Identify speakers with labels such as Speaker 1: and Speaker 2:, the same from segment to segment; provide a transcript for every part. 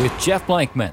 Speaker 1: with Jeff Blankman.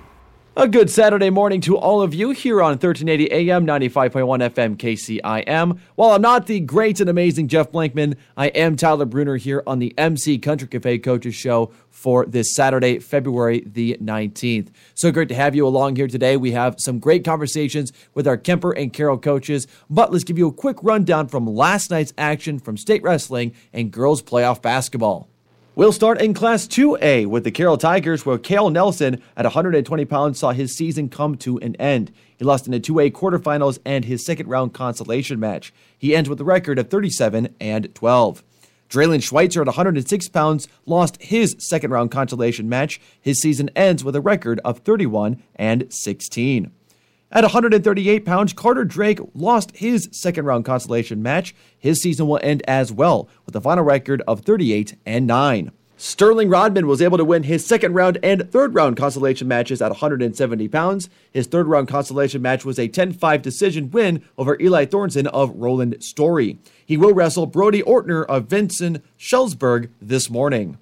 Speaker 2: A good Saturday morning to all of you here on 1380 AM, 95.1 FM KCIM. While I'm not the great and amazing Jeff Blankman, I am Tyler Bruner here on the MC Country Cafe Coaches Show for this Saturday, February the 19th. So great to have you along here today. We have some great conversations with our Kuemper and Carroll coaches, but let's give you a quick rundown from last night's action from state wrestling and girls playoff basketball. We'll start in Class 2A with the Carroll Tigers, where Kale Nelson, at 120 pounds, saw his season come to an end. He lost in the 2A quarterfinals and his second round consolation match. He ends with a record of 37 and 12. Draylen Schweitzer at 106 pounds lost his second round consolation match. His season ends with a record of 31 and 16. At 138 pounds, Carter Drake lost his second round consolation match. His season will end as well with a final record of 38 and 9. Sterling Rodman was able to win his second round and third round consolation matches at 170 pounds. His third round consolation match was a 10 5 decision win over Eli Thornton of Roland Story. He will wrestle Brody Ortner of Vincent Schellsburg this morning.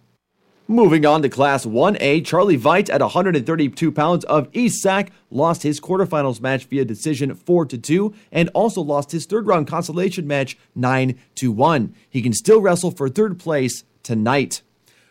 Speaker 2: Moving on to Class 1A, Charlie Veit at 132 pounds of East Sac lost his quarterfinals match via decision 4 to 2 and also lost his third round consolation match 9 to 1. He can still wrestle for third place tonight.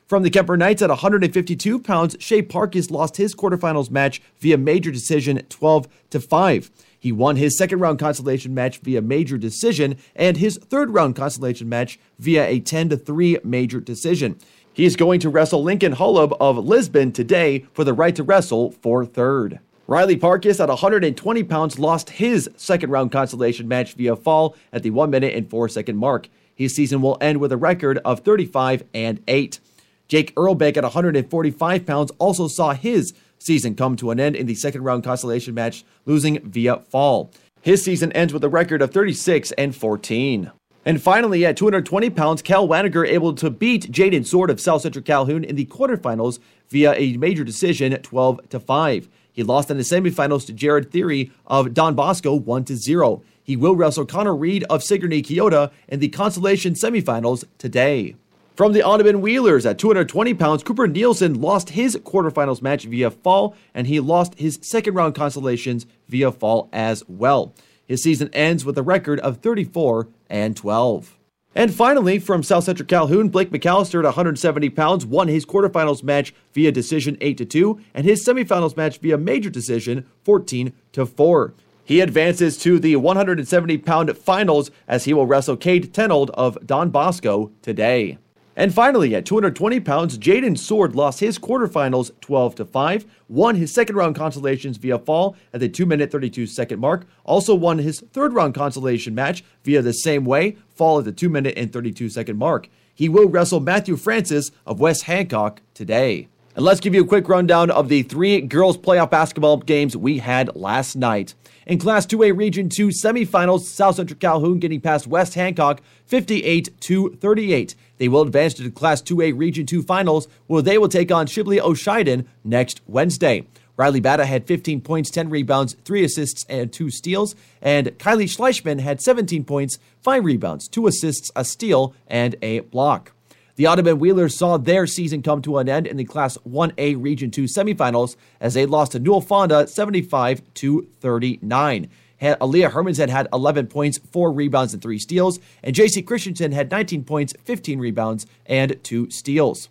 Speaker 2: From the Kuemper Knights at 152 pounds, Shea Parkis lost his quarterfinals match via major decision 12 to 5. He won his second round consolation match via major decision and his third round consolation match via a 10 to 3 major decision. He is going to wrestle Lincoln Holub of Lisbon today for the right to wrestle for third. Riley Parkis at 120 pounds lost his second round consolation match via fall at the 1 minute and 4 second mark. His season will end with a record of 35 and 8. Jake Earlbeck at 145 pounds also saw his season come to an end in the second round consolation match, losing via fall. His season ends with a record of 36 and 14. And finally, at 220 pounds, Cal Waniger able to beat Jaden Sword of South Central Calhoun in the quarterfinals via a major decision 12 to 5. He lost in the semifinals to Jared Theory of Don Bosco 1 to 0. He will wrestle Connor Reed of Sigourney Keota in the consolation semifinals today. From the Audubon Wheelers at 220 pounds, Cooper Nielsen lost his quarterfinals match via fall, and he lost his second round consolations via fall as well. His season ends with a record of 34 and 12. And finally, from South Central Calhoun, Blake McAllister at 170 pounds won his quarterfinals match via decision 8 to 2 and his semifinals match via major decision 14 to 4. He advances to the 170 pound finals as he will wrestle Cade Tenold of Don Bosco today. And finally, at 220 pounds, Jaden Sword lost his quarterfinals 12 to 5, won his second round consolations via fall at the 2 minute 32 second mark, also won his third round consolation match via the same way, fall at the 2 minute and 32 second mark. He will wrestle Matthew Francis of West Hancock today. And let's give you a quick rundown of the three girls playoff basketball games we had last night. In Class 2A Region 2 semifinals, South Central Calhoun getting past West Hancock 58 to 38. They will advance to the Class 2A Region 2 finals where they will take on Sibley-Ocheyedan next Wednesday. Riley Bata had 15 points, 10 rebounds, 3 assists, and 2 steals. And Kylie Schleichman had 17 points, 5 rebounds, 2 assists, a steal, and a block. The Audubon Wheelers saw their season come to an end in the Class 1A Region 2 semifinals as they lost to Newell Fonda 75 to 39. Aaliyah Hermansen had 11 points, 4 rebounds, and 3 steals, and JC Christensen had 19 points, 15 rebounds, and 2 steals.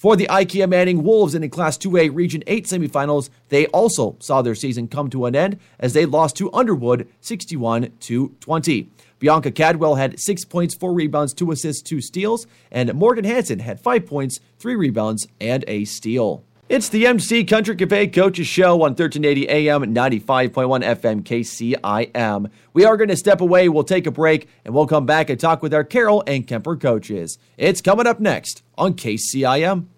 Speaker 2: For the IKM-Manning Wolves in the Class 2A Region 8 semifinals, they also saw their season come to an end as they lost to Underwood 61 to 20. Bianca Cadwell had six points, four rebounds, two assists, two steals, and Morgan Hanson had five points, three rebounds, and a steal. It's the MC Country Cafe Coaches Show on 1380 AM, 95.1 FM KCIM. We are going to step away, we'll take a break, and we'll come back and talk with our Carroll and Kuemper coaches. It's coming up next on KCIM.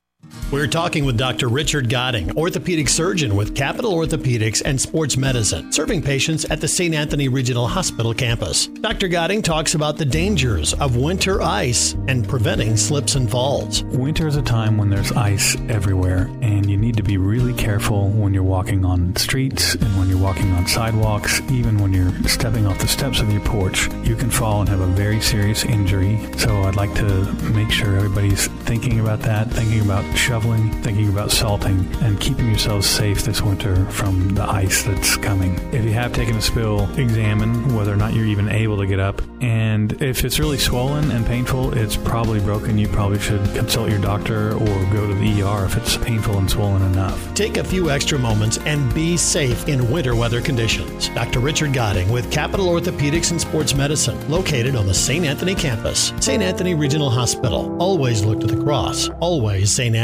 Speaker 3: We're talking with Dr. Richard Godding, orthopedic surgeon with Capital Orthopedics and Sports Medicine, serving patients at the St. Anthony Regional Hospital campus. Dr. Godding talks about the dangers of winter ice and preventing slips and falls.
Speaker 4: Winter is a time when there's ice everywhere, and you need to be really careful when you're walking on streets and when you're walking on sidewalks, even when you're stepping off the steps of your porch. You can fall and have a very serious injury. So I'd like to make sure everybody's thinking about that, thinking about shoveling thinking about salting, and keeping yourselves safe this winter from the ice that's coming. If you have taken a spill, examine whether or not you're even able to get up. And if it's really swollen and painful, it's probably broken. You probably should consult your doctor or go to the ER if it's painful and swollen enough.
Speaker 3: Take a few extra moments and be safe in winter weather conditions. Dr. Richard Goding with Capital Orthopedics and Sports Medicine, located on the St. Anthony campus. St. Anthony Regional Hospital. Always look to the cross. Always St. Anthony.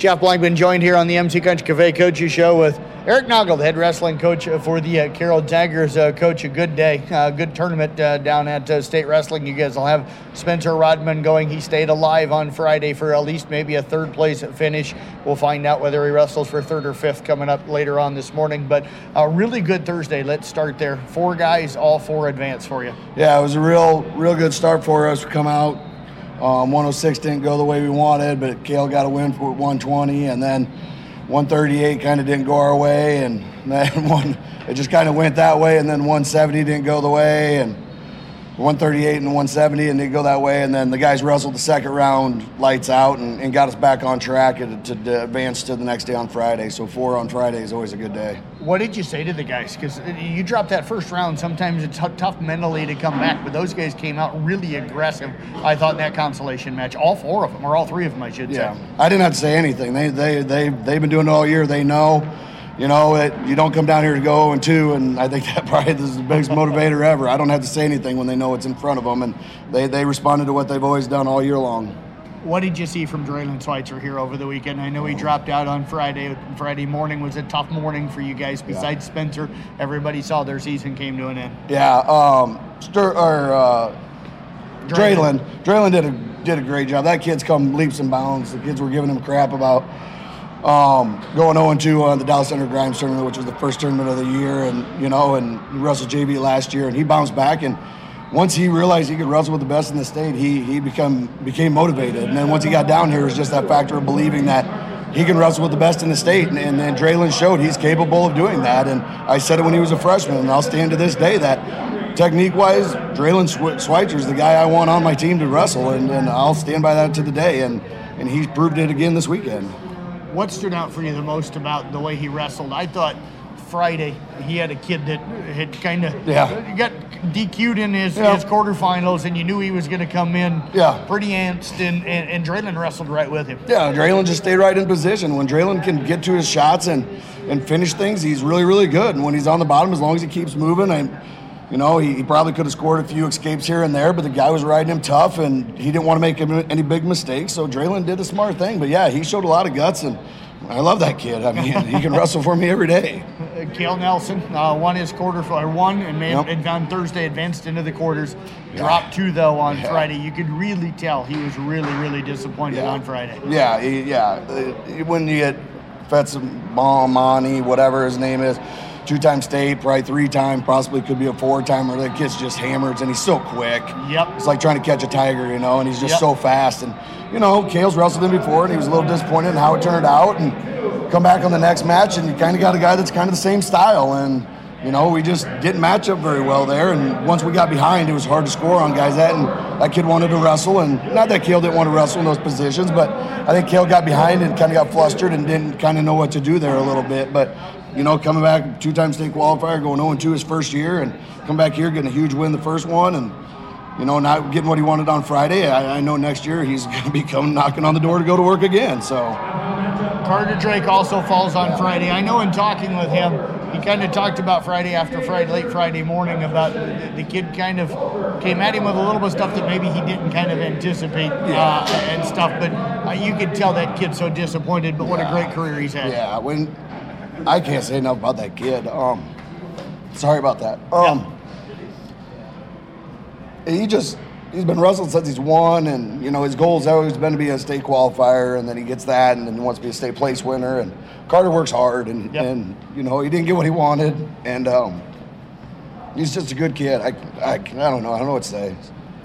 Speaker 5: Jeff Blankman joined here on the MC Country Cafe Coaches Show with Eric Noggle, the head wrestling coach for the uh, Carroll Tigers. Uh, coach, a good day, uh, good tournament uh, down at uh, State Wrestling. You guys will have Spencer Rodman going. He stayed alive on Friday for at least maybe a third place finish. We'll find out whether he wrestles for third or fifth coming up later on this morning. But a really good Thursday. Let's start there. Four guys, all four advance for you.
Speaker 6: Yeah, it was a real, real good start for us. We come out um, 106 didn't go the way we wanted, but Kale got a win for 120, and then 138 kind of didn't go our way, and then one it just kind of went that way, and then 170 didn't go the way, and 138 and 170 and they go that way. And then the guys wrestled the second round lights out and, and got us back on track to, to, advance to the next day on Friday. So four on Friday is always a good day.
Speaker 5: What did you say to the guys? Because you dropped that first round. Sometimes it's tough mentally to come back, but those guys came out really aggressive. I thought in that consolation match, all four of them or all three of them, I should
Speaker 6: yeah.
Speaker 5: say.
Speaker 6: I didn't have to say anything. They they they they've been doing it all year. They know you know, it, you don't come down here to go oh and 2, and I think that probably is the biggest motivator ever. I don't have to say anything when they know it's in front of them, and they, they responded to what they've always done all year long.
Speaker 5: What did you see from Draylen Schweitzer here over the weekend? I know he dropped out on Friday. Friday morning was a tough morning for you guys. Besides yeah. Spencer, everybody saw their season came to an end.
Speaker 6: Yeah, um, Stur- or uh, Draylen. Draylen did a did a great job. That kid's come leaps and bounds. The kids were giving him crap about um, going 0 2 on the Dallas Center Grimes tournament, which was the first tournament of the year, and you know, and Russell JV last year, and he bounced back. And once he realized he could wrestle with the best in the state, he he become became motivated. And then once he got down here, it was just that factor of believing that he can wrestle with the best in the state. And, and then Draylen showed he's capable of doing that. And I said it when he was a freshman, and I'll stand to this day that technique wise, Draylen Schweitzer is the guy I want on my team to wrestle, and, and I'll stand by that to the day. And and he proved it again this weekend
Speaker 5: what stood out for you the most about the way he wrestled? I thought Friday he had a kid that had kind of
Speaker 6: yeah.
Speaker 5: got DQ'd in his, yeah. his quarterfinals, and you knew he was going to come in
Speaker 6: yeah.
Speaker 5: pretty antsed, and, and, and Draylen wrestled right with him.
Speaker 6: Yeah, Draylen just stayed right in position. When Draylen can get to his shots and, and finish things, he's really, really good. And when he's on the bottom, as long as he keeps moving, I, you know, he, he, probably could have scored a few escapes here and there, but the guy was riding him tough, and he didn't want to make any big mistakes. So Draylen did a smart thing. But yeah, he showed a lot of guts, and I love that kid. I mean, he can wrestle for me every day.
Speaker 5: Kale Nelson uh, won his quarter, or won, and made yep. on Thursday, advanced into the quarters. Yeah. Dropped two though on yeah. Friday. You could really tell he was really, really disappointed
Speaker 6: yeah.
Speaker 5: on Friday.
Speaker 6: Yeah, yeah. When you get Fetzamani, whatever his name is two-time state, probably three-time, possibly could be a four-timer. The kid's just hammers, and he's so quick.
Speaker 5: Yep.
Speaker 6: It's like trying to catch a tiger, you know, and he's just
Speaker 5: yep.
Speaker 6: so fast. And you know, Kale's wrestled him before, and he was a little disappointed in how it turned out. And come back on the next match, and you kind of got a guy that's kind of the same style. And you know, we just didn't match up very well there. And once we got behind, it was hard to score on guys that. And that kid wanted to wrestle, and not that Kale didn't want to wrestle in those positions, but I think Kale got behind and kind of got flustered and didn't kind of know what to do there a little bit. But you know, coming back two-time state qualifier, going 0-2 his first year, and come back here getting a huge win the first one, and you know, not getting what he wanted on Friday. I, I know next year he's going to be coming knocking on the door to go to work again. So.
Speaker 5: Carter Drake also falls on Friday. I know in talking with him, he kind of talked about Friday after Friday, late Friday morning, about the, the kid kind of came at him with a little bit of stuff that maybe he didn't kind of anticipate uh, and stuff. But uh, you could tell that kid's so disappointed. But what a great career he's had.
Speaker 6: Yeah, when I can't say enough about that kid. Um, sorry about that. Um, he just he's been wrestling since he's won, and you know his goal's always been to be a state qualifier, and then he gets that, and then he wants to be a state place winner. And Carter works hard, and yep. and you know he didn't get what he wanted, and um, he's just a good kid. I, I, I don't know. I don't know what to say.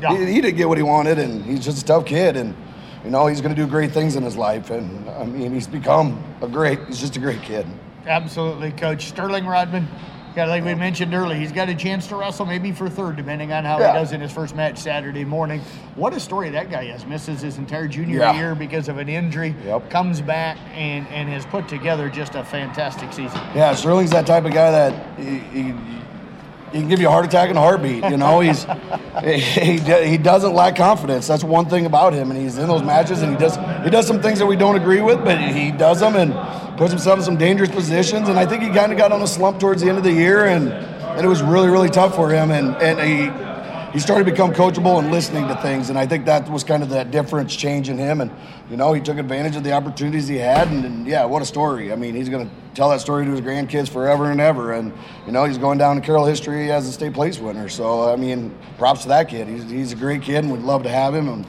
Speaker 6: Yeah. He, he didn't get what he wanted, and he's just a tough kid, and you know he's going to do great things in his life, and I mean he's become a great. He's just a great kid.
Speaker 5: Absolutely, Coach Sterling Rodman. Yeah, like we mentioned earlier, he's got a chance to wrestle maybe for third, depending on how
Speaker 6: Yeah.
Speaker 5: he does in his first match Saturday morning. What a story that guy has. Misses his entire junior
Speaker 6: Yeah.
Speaker 5: year because of an injury.
Speaker 6: Yep.
Speaker 5: Comes back and, and has put together just a fantastic season.
Speaker 6: Yeah, Sterling's that type of guy that he, he, he can give you a heart attack in a heartbeat. You know, he's he, he, he doesn't lack confidence. That's one thing about him, and he's in those matches and he does he does some things that we don't agree with, but he does them and puts himself in some dangerous positions. And I think he kind of got on a slump towards the end of the year, and and it was really really tough for him. And and he he started to become coachable and listening to things, and I think that was kind of that difference change in him. And you know, he took advantage of the opportunities he had, and, and yeah, what a story! I mean, he's going to tell that story to his grandkids forever and ever. And you know, he's going down in Carroll history as a state place winner. So I mean, props to that kid. He's, he's a great kid, and we'd love to have him. And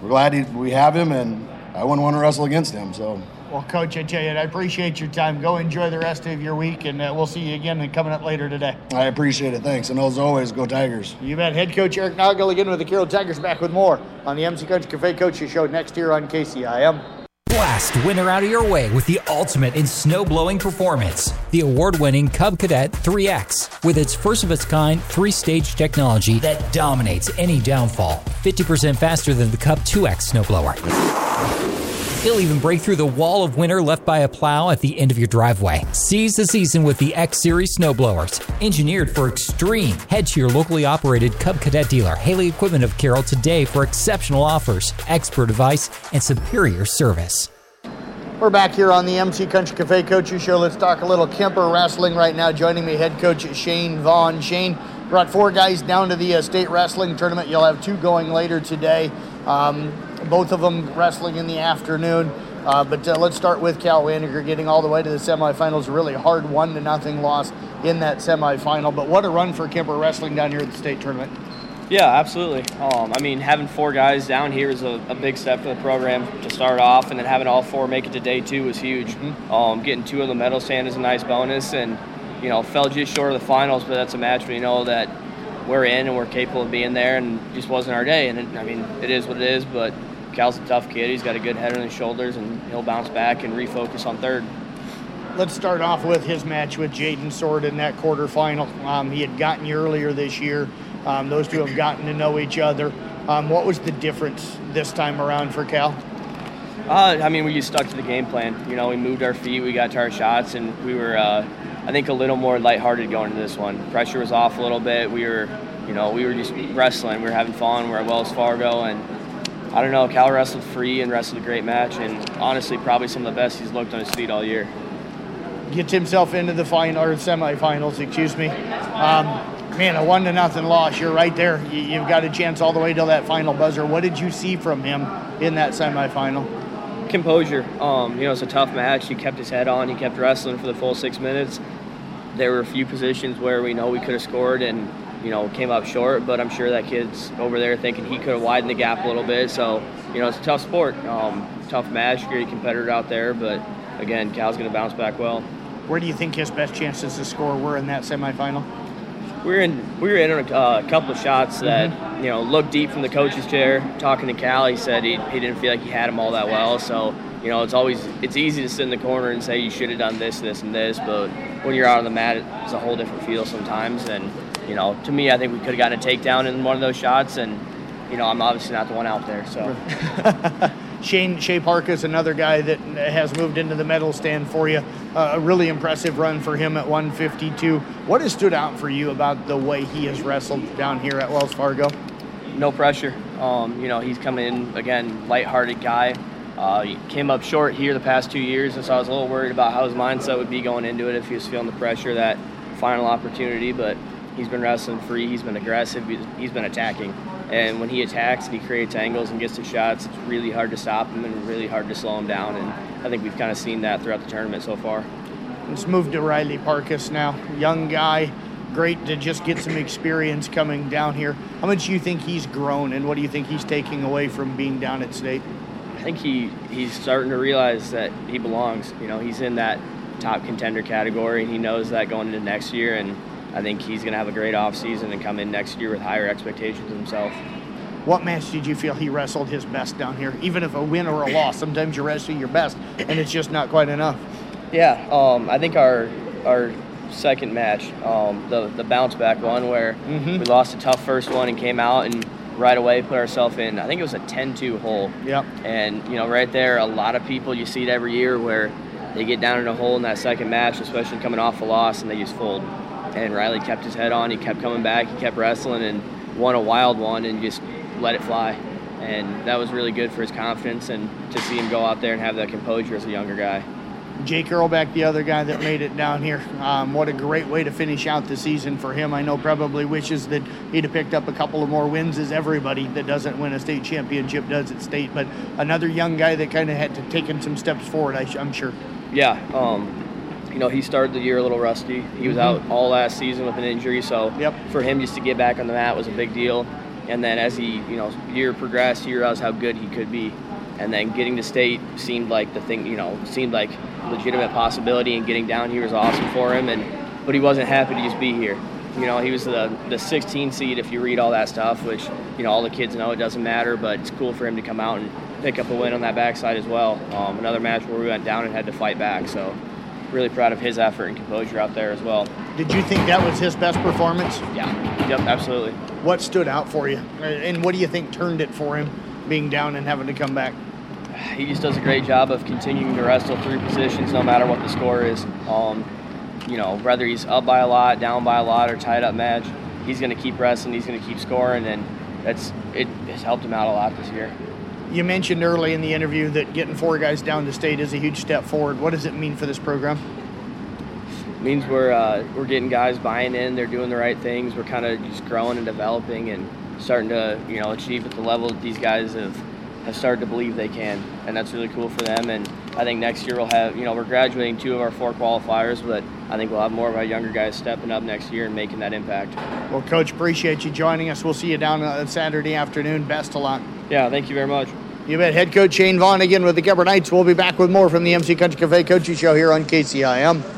Speaker 6: we're glad he, we have him, and I wouldn't want to wrestle against him. So.
Speaker 5: Well, Coach, I tell you, I appreciate your time. Go enjoy the rest of your week, and uh, we'll see you again coming up later today.
Speaker 6: I appreciate it. Thanks. And as always, go Tigers.
Speaker 5: You bet. Head coach Eric Noggle again with the Carroll Tigers back with more on the MC Country Cafe Coaches Show next year on KCIM.
Speaker 7: Blast winter out of your way with the ultimate in snow blowing performance. The award winning Cub Cadet 3X with its first of its kind three stage technology that dominates any downfall. 50% faster than the Cub 2X snowblower. It'll even break through the wall of winter left by a plow at the end of your driveway. Seize the season with the X Series snowblowers. Engineered for extreme. Head to your locally operated Cub Cadet dealer, Haley Equipment of Carroll, today for exceptional offers, expert advice, and superior service.
Speaker 5: We're back here on the MC Country Cafe Coaches Show. Let's talk a little Kuemper wrestling right now. Joining me, head coach Shane Vaughn. Shane brought four guys down to the uh, state wrestling tournament. You'll have two going later today. Um, both of them wrestling in the afternoon. Uh, but uh, let's start with Cal Waniger getting all the way to the semifinals. A really hard one to nothing loss in that semifinal. But what a run for Kuemper wrestling down here at the state tournament.
Speaker 8: Yeah, absolutely. Um, I mean, having four guys down here is a, a, big step for the program to start off, and then having all four make it to day two was huge. Um, getting two of the medals stand is a nice bonus, and you know, fell just short of the finals, but that's a match we know that we're in and we're capable of being there, and just wasn't our day. And it, I mean, it is what it is, but Cal's a tough kid. He's got a good head on his shoulders, and he'll bounce back and refocus on third.
Speaker 5: Let's start off with his match with Jaden Sword in that quarterfinal. Um, he had gotten you earlier this year. Um, those two have gotten to know each other. Um, what was the difference this time around for Cal?
Speaker 8: Uh, I mean, we just stuck to the game plan. You know, we moved our feet, we got to our shots, and we were, uh, I think, a little more lighthearted going into this one. Pressure was off a little bit. We were, you know, we were just wrestling. We were having fun. We're at Wells Fargo, and I don't know. Cal wrestled free and wrestled a great match, and honestly, probably some of the best he's looked on his feet all year.
Speaker 5: Gets himself into the final or semifinals, excuse me. Um, man, a one to nothing loss. You're right there. You, have got a chance all the way till that final buzzer. What did you see from him in that semifinal?
Speaker 8: Composure. Um, you know, it's a tough match. He kept his head on. He kept wrestling for the full six minutes. There were a few positions where we know we could have scored and you know came up short, but I'm sure that kid's over there thinking he could have widened the gap a little bit. So you know, it's a tough sport, um, tough match, great competitor out there, but again, Cal's going to bounce back well.
Speaker 5: Where do you think his best chances to score were in that semifinal?
Speaker 8: We were in we were in a uh, couple of shots that mm-hmm. you know looked deep from the coach's chair. Talking to Cal, he said he, he didn't feel like he had them all that well. So you know it's always it's easy to sit in the corner and say you should have done this, this, and this, but when you're out on the mat, it's a whole different feel sometimes. And you know, to me, I think we could have gotten a takedown in one of those shots, and you know, I'm obviously not the one out there. So.
Speaker 5: Shane Shea Parkis another guy that has moved into the medal stand for you. Uh, a really impressive run for him at 152. What has stood out for you about the way he has wrestled down here at Wells Fargo?
Speaker 8: No pressure. Um, you know, he's coming in again, lighthearted guy. Uh, he came up short here the past two years, and so I was a little worried about how his mindset would be going into it if he was feeling the pressure that final opportunity. But he's been wrestling free. He's been aggressive. He's been attacking. And when he attacks and he creates angles and gets to shots, it's really hard to stop him and really hard to slow him down. And I think we've kind of seen that throughout the tournament so far.
Speaker 5: Let's move to Riley Parkis now. Young guy, great to just get some experience coming down here. How much do you think he's grown, and what do you think he's taking away from being down at state?
Speaker 8: I think he, he's starting to realize that he belongs. You know, he's in that top contender category, and he knows that going into next year. And I think he's going to have a great offseason and come in next year with higher expectations himself.
Speaker 5: What match did you feel he wrestled his best down here? Even if a win or a loss, sometimes you wrestle your best, and it's just not quite enough.
Speaker 8: Yeah, um, I think our our second match, um, the the bounce back one where
Speaker 1: Mm-hmm.
Speaker 8: we lost a tough first one and came out and right away put ourselves in. I think it was a 10-2 hole.
Speaker 1: Yep.
Speaker 8: And you know, right there, a lot of people you see it every year where they get down in a hole in that second match, especially coming off a loss, and they just fold. And Riley kept his head on. He kept coming back. He kept wrestling and won a wild one and just let it fly. And that was really good for his confidence and to see him go out there and have that composure as a younger guy.
Speaker 1: Jake Earlback, the other guy that made it down here. Um, what a great way to finish out the season for him. I know probably wishes that he'd have picked up a couple of more wins, as everybody that doesn't win a state championship does at state. But another young guy that kind of had to taken some steps forward, I, I'm sure.
Speaker 8: Yeah, um, you know, he started the year a little rusty. He was out all last season with an injury, so
Speaker 1: Yep.
Speaker 8: for him just to get back on the mat was a big deal. And then as he, you know, year progressed, he realized how good he could be. And then getting to state seemed like the thing, you know, seemed like legitimate possibility. And getting down here was awesome for him. And but he wasn't happy to just be here. You know, he was the the 16 seed if you read all that stuff, which you know all the kids know it doesn't matter. But it's cool for him to come out and pick up a win on that backside as well. Um, another match where we went down and had to fight back. So really proud of his effort and composure out there as well.
Speaker 1: Did you think that was his best performance?
Speaker 8: Yeah. Yep. Absolutely.
Speaker 1: What stood out for you? And what do you think turned it for him, being down and having to come back?
Speaker 8: He just does a great job of continuing to wrestle three positions no matter what the score is. Um, you know, whether he's up by a lot, down by a lot, or tied up match, he's going to keep wrestling. He's going to keep scoring, and that's it has helped him out a lot this year.
Speaker 1: You mentioned early in the interview that getting four guys down to state is a huge step forward. What does it mean for this program?
Speaker 8: It means we're uh, we're getting guys buying in. They're doing the right things. We're kind of just growing and developing and starting to you know achieve at the level that these guys have have started to believe they can, and that's really cool for them. And I think next year we'll have, you know, we're graduating two of our four qualifiers, but I think we'll have more of our younger guys stepping up next year and making that impact.
Speaker 1: Well, Coach, appreciate you joining us. We'll see you down uh, Saturday afternoon. Best of luck.
Speaker 8: Yeah, thank you very much.
Speaker 1: You bet. Head coach Shane Vaughn again with the Gilbert Knights. We'll be back with more from the MC Country Cafe Coaching Show here on KCIM.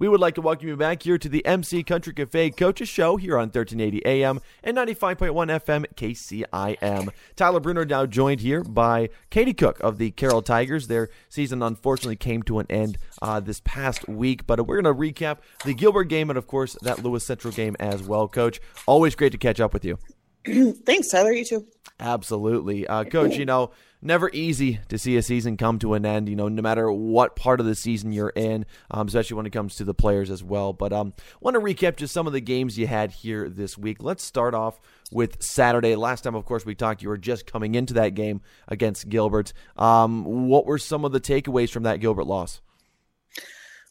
Speaker 2: We would like to welcome you back here to the MC Country Cafe Coaches Show here on 1380 AM and 95.1 FM KCIM. Tyler Bruner now joined here by Katie Cook of the Carroll Tigers. Their season unfortunately came to an end uh, this past week, but we're going to recap the Gilbert game and, of course, that Lewis Central game as well, Coach. Always great to catch up with you.
Speaker 9: Thanks, Tyler. You too.
Speaker 2: Absolutely. Uh, Coach, you know, never easy to see a season come to an end, you know, no matter what part of the season you're in, um, especially when it comes to the players as well. But um, want to recap just some of the games you had here this week. Let's start off with Saturday. Last time, of course, we talked, you were just coming into that game against Gilbert. Um, what were some of the takeaways from that Gilbert loss?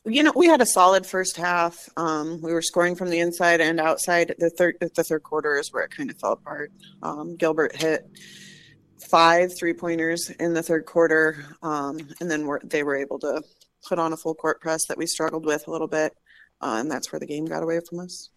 Speaker 9: You know, we had a solid first half. Um, we were scoring from the inside and outside. The third, the third quarter is where it kind of fell apart. Um, Gilbert hit five three pointers in the third quarter, um, and then we're, they were able to put on a full court press that we struggled with a little bit, uh, and that's where the game got away from us.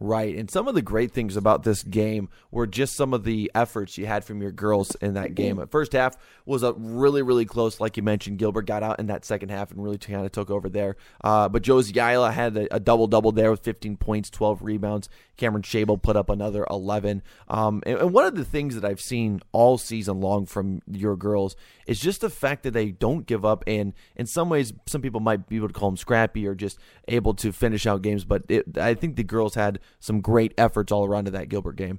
Speaker 2: Right. And some of the great things about this game were just some of the efforts you had from your girls in that game. The first half was a really, really close. Like you mentioned, Gilbert got out in that second half and really kind of took over there. Uh, but Josie Ayala had a, a double double there with 15 points, 12 rebounds. Cameron Shable put up another 11. Um, and, and one of the things that I've seen all season long from your girls is just the fact that they don't give up. And in some ways, some people might be able to call them scrappy or just able to finish out games. But it, I think the girls had some great efforts all around to that Gilbert game.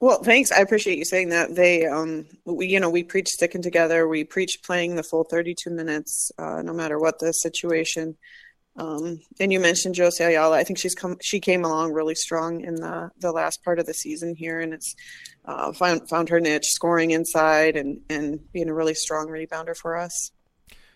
Speaker 9: Well, thanks. I appreciate you saying that. They, um, we, you know, we preach sticking together. We preach playing the full 32 minutes, uh, no matter what the situation. Um, and you mentioned Josie Ayala. I think she's come, she came along really strong in the, the last part of the season here, and it's uh, found found her niche, scoring inside and and being a really strong rebounder for us.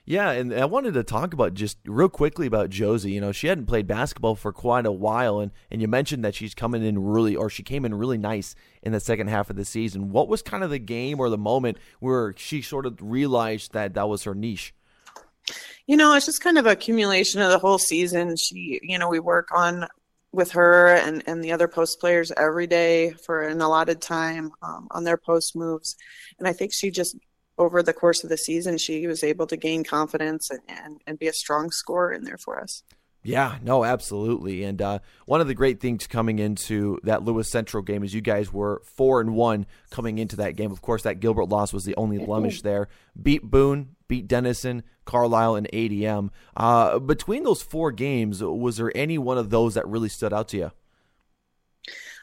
Speaker 2: Yeah, and I wanted to talk about just real quickly about Josie. You know, she hadn't played basketball for quite a while, and and you mentioned that she's coming in really, or she came in really nice in the second half of the season. What was kind of the game or the moment where she sort of realized that that was her niche?
Speaker 9: You know, it's just kind of accumulation of the whole season. She, you know, we work on with her and, and the other post players every day for an allotted time um, on their post moves. And I think she just, over the course of the season, she was able to gain confidence and, and, and be a strong scorer in there for us.
Speaker 2: Yeah, no, absolutely. And uh, one of the great things coming into that Lewis Central game is you guys were four and one coming into that game. Of course, that Gilbert loss was the only blemish there. Beat Boone, beat Denison, Carlisle, and ADM. Uh, between those four games, was there any one of those that really stood out to you?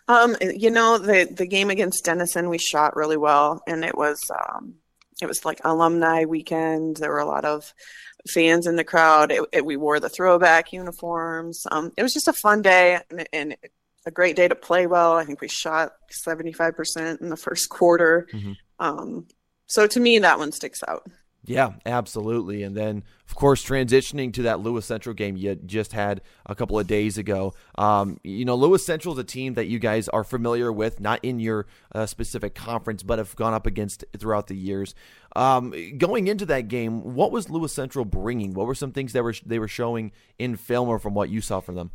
Speaker 9: Um, you know, the the game against Denison, we shot really well, and it was um, it was like alumni weekend. There were a lot of fans in the crowd. It, it, we wore the throwback uniforms. Um, it was just a fun day and, and, a great day to play well. I think we shot 75% in the first quarter. Mm-hmm. Um, so to me, that one sticks out.
Speaker 2: Yeah, absolutely. And then, of course, transitioning to that Lewis Central game you just had a couple of days ago. Um, you know, Lewis Central is a team that you guys are familiar with, not in your uh, specific conference, but have gone up against throughout the years. Um, going into that game, what was Lewis Central bringing? What were some things that were they were showing in film or from what you saw from them?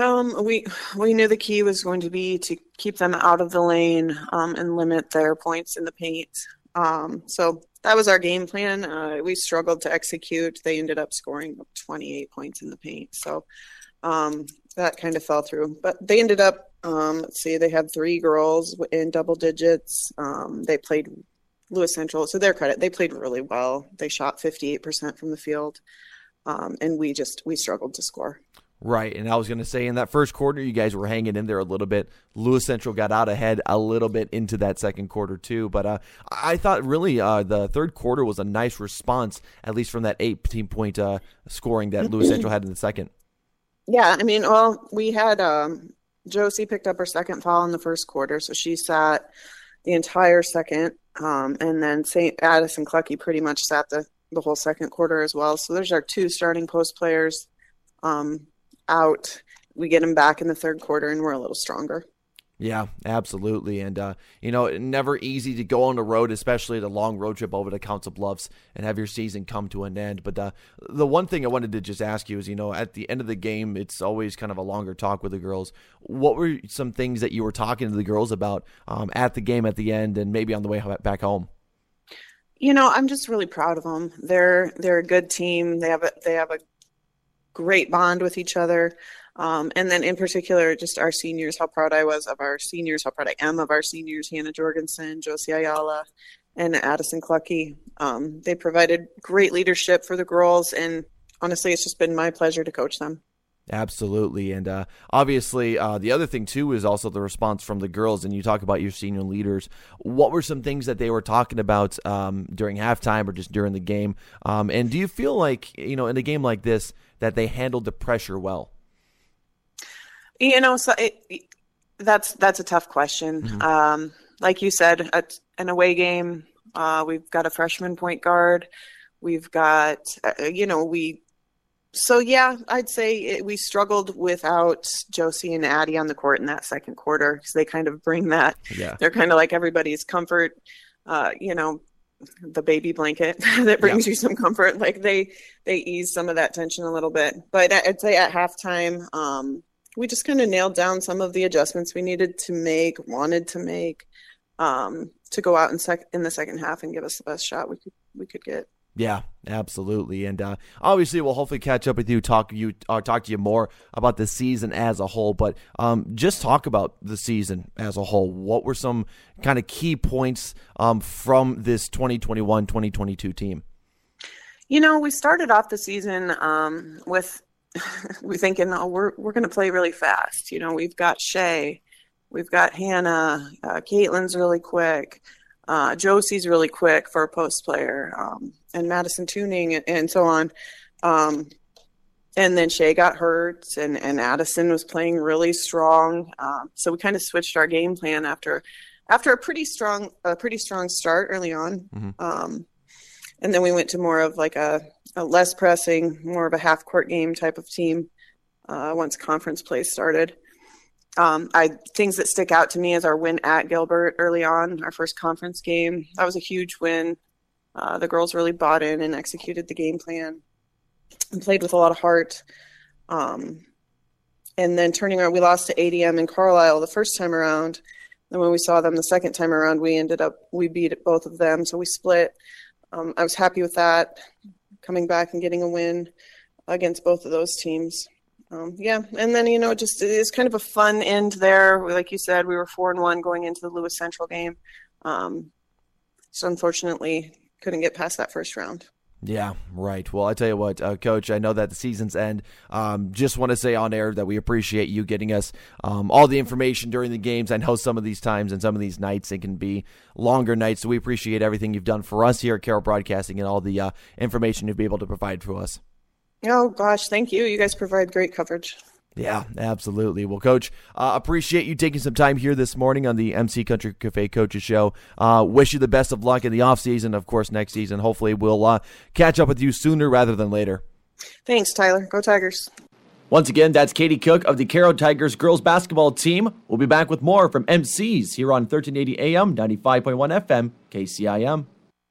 Speaker 9: Um, we we knew the key was going to be to keep them out of the lane um, and limit their points in the paint. Um, so that was our game plan. Uh, we struggled to execute. They ended up scoring 28 points in the paint. So um, that kind of fell through. But they ended up, um, let's see, they had three girls in double digits. Um, they played Lewis Central. So their credit, they played really well. They shot 58% from the field. Um, and we just, we struggled to score.
Speaker 2: Right, and I was going to say in that first quarter, you guys were hanging in there a little bit. Lewis Central got out ahead a little bit into that second quarter too, but uh, I thought really uh, the third quarter was a nice response, at least from that 18 point uh, scoring that Lewis Central had in the second.
Speaker 9: Yeah, I mean, well, we had um, Josie picked up her second foul in the first quarter, so she sat the entire second, um, and then St. Addison Clucky pretty much sat the the whole second quarter as well. So there's our two starting post players. Um, out. We get them back in the third quarter, and we're a little stronger.
Speaker 2: Yeah, absolutely. And, uh, you know, never easy to go on the road, especially the long road trip over to Council Bluffs and have your season come to an end. But uh, the one thing I wanted to just ask you is, you know, at the end of the game, it's always kind of a longer talk with the girls. What were some things that you were talking to the girls about um, at the game at the end and maybe on the way back home?
Speaker 9: You know, I'm just really proud of them. They're they're a good team. They have a they have a great bond with each other. Um, and then in particular, just our seniors, how proud I was of our seniors, how proud I am of our seniors, Hannah Jorgensen, Josie Ayala, and Addison Clucky. Um, they provided great leadership for the girls, and honestly, it's just been my pleasure to coach them.
Speaker 2: Absolutely. And uh, obviously, uh, the other thing, too, is also the response from the girls. And you talk about your senior leaders. What were some things that they were talking about um, during halftime or just during the game? Um, and do you feel like, you know, in a game like this, that they handled the pressure well?
Speaker 9: You know, so it, that's that's a tough question. Mm-hmm. Um, like you said, a, an away game. Uh, we've got a freshman point guard. We've got, uh, you know, we. So yeah, I'd say it, we struggled without Josie and Addie on the court in that second quarter because they kind of bring that. Yeah. They're kind of like everybody's comfort. Uh, you know, the baby blanket that brings yeah. you some comfort. Like they they ease some of that tension a little bit. But I'd say at halftime, um, we just kind of nailed down some of the adjustments we needed to make, wanted to make, um, to go out in sec in the second half and give us the best shot we could we could get.
Speaker 2: Yeah, absolutely, and uh, obviously we'll hopefully catch up with you, talk you, uh, talk to you more about the season as a whole. But um, just talk about the season as a whole. What were some kind of key points um, from this 2021-2022 team?
Speaker 9: You know, we started off the season um, with we thinking, oh, we're we're going to play really fast. You know, we've got Shay, we've got Hannah, uh, Caitlin's really quick. Uh, Josie's really quick for a post player, um, and Madison tuning and, and so on. Um, and then Shay got hurt, and, and Addison was playing really strong. Um, so we kind of switched our game plan after after a pretty strong a pretty strong start early on. Mm-hmm. Um, and then we went to more of like a, a, less pressing, more of a half court game type of team uh, once conference play started um, I things that stick out to me is our win at Gilbert early on, our first conference game. That was a huge win. Uh, the girls really bought in and executed the game plan and played with a lot of heart. Um, and then turning around, we lost to ADM and Carlisle the first time around. And when we saw them the second time around, we ended up we beat both of them, so we split. Um, I was happy with that, coming back and getting a win against both of those teams. Um, yeah, and then you know, just it's kind of a fun end there. Like you said, we were four and one going into the Lewis Central game. Um, so unfortunately, couldn't get past that first round.
Speaker 2: Yeah, right. Well, I tell you what, uh, Coach, I know that the season's end. Um, just want to say on air that we appreciate you getting us um, all the information during the games. I know some of these times and some of these nights it can be longer nights, so we appreciate everything you've done for us here at Carroll Broadcasting and all the uh, information you've been able to provide for us.
Speaker 9: Oh gosh, thank you. You guys provide great coverage.
Speaker 2: Yeah, absolutely. Well, Coach, uh, appreciate you taking some time here this morning on the MC Country Cafe Coaches Show. Uh, wish you the best of luck in the off season, of course, next season. Hopefully, we'll uh, catch up with you sooner rather than later.
Speaker 9: Thanks, Tyler. Go Tigers.
Speaker 2: Once again, that's Katie Cook of the Carroll Tigers girls basketball team. We'll be back with more from MCs here on 1380 AM, 95.1 FM, KCIM.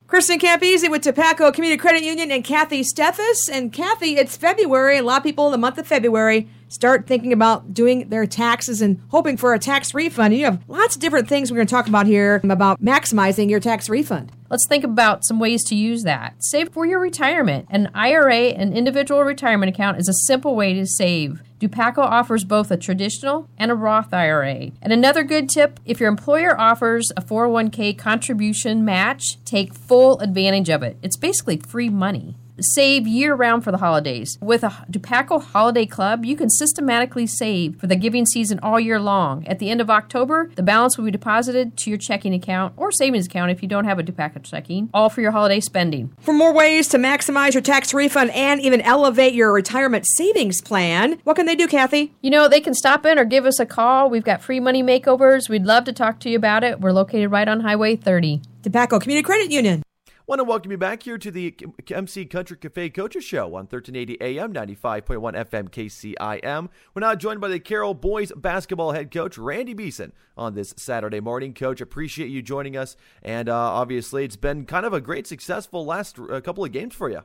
Speaker 10: Kristen Campese with Dupaco Community Credit Union and Kathy Steffes. And Kathy, it's February. A lot of people in the month of February start thinking about doing their taxes and hoping for a tax refund. You have lots of different things we're going to talk about here about maximizing your tax refund.
Speaker 11: Let's think about some ways to use that. Save for your retirement. An IRA, an individual retirement account, is a simple way to save. Dupaco offers both a traditional and a Roth IRA. And another good tip if your employer offers a 401k contribution match, take full advantage of it. It's basically free money save year round for the holidays. With a Dupaco Holiday Club, you can systematically save for the giving season all year long. At the end of October, the balance will be deposited to your checking account or savings account if you don't have a Dupaco checking, all for your holiday spending.
Speaker 10: For more ways to maximize your tax refund and even elevate your retirement savings plan, what can they do, Kathy?
Speaker 11: You know, they can stop in or give us a call. We've got free money makeovers. We'd love to talk to you about it. We're located right on Highway 30.
Speaker 10: Dupaco Community Credit Union.
Speaker 2: Want to welcome you back here to the MC Country Cafe Coaches Show on 1380 AM, 95.1 FM KCIM. We're now joined by the Carroll boys basketball head coach, Randy Beeson, on this Saturday morning. Coach, appreciate you joining us. And uh, obviously, it's been kind of a great, successful last uh, couple of games for you.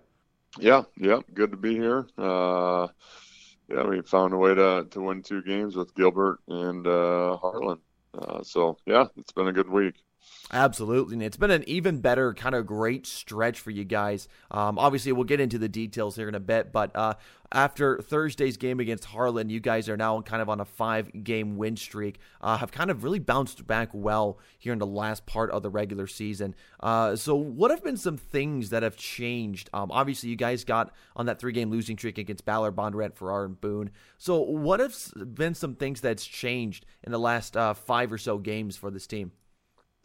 Speaker 12: Yeah, yeah, good to be here. Uh, yeah, we found a way to, to win two games with Gilbert and uh, Harlan. Uh, so, yeah, it's been a good week.
Speaker 2: Absolutely. And it's been an even better kind of great stretch for you guys. Um, obviously, we'll get into the details here in a bit, but uh, after Thursday's game against Harlan, you guys are now kind of on a five game win streak, uh, have kind of really bounced back well here in the last part of the regular season. Uh, so, what have been some things that have changed? Um, obviously, you guys got on that three game losing streak against Ballard, Bondurant, Farrar, and Boone. So, what have been some things that's changed in the last uh, five or so games for this team?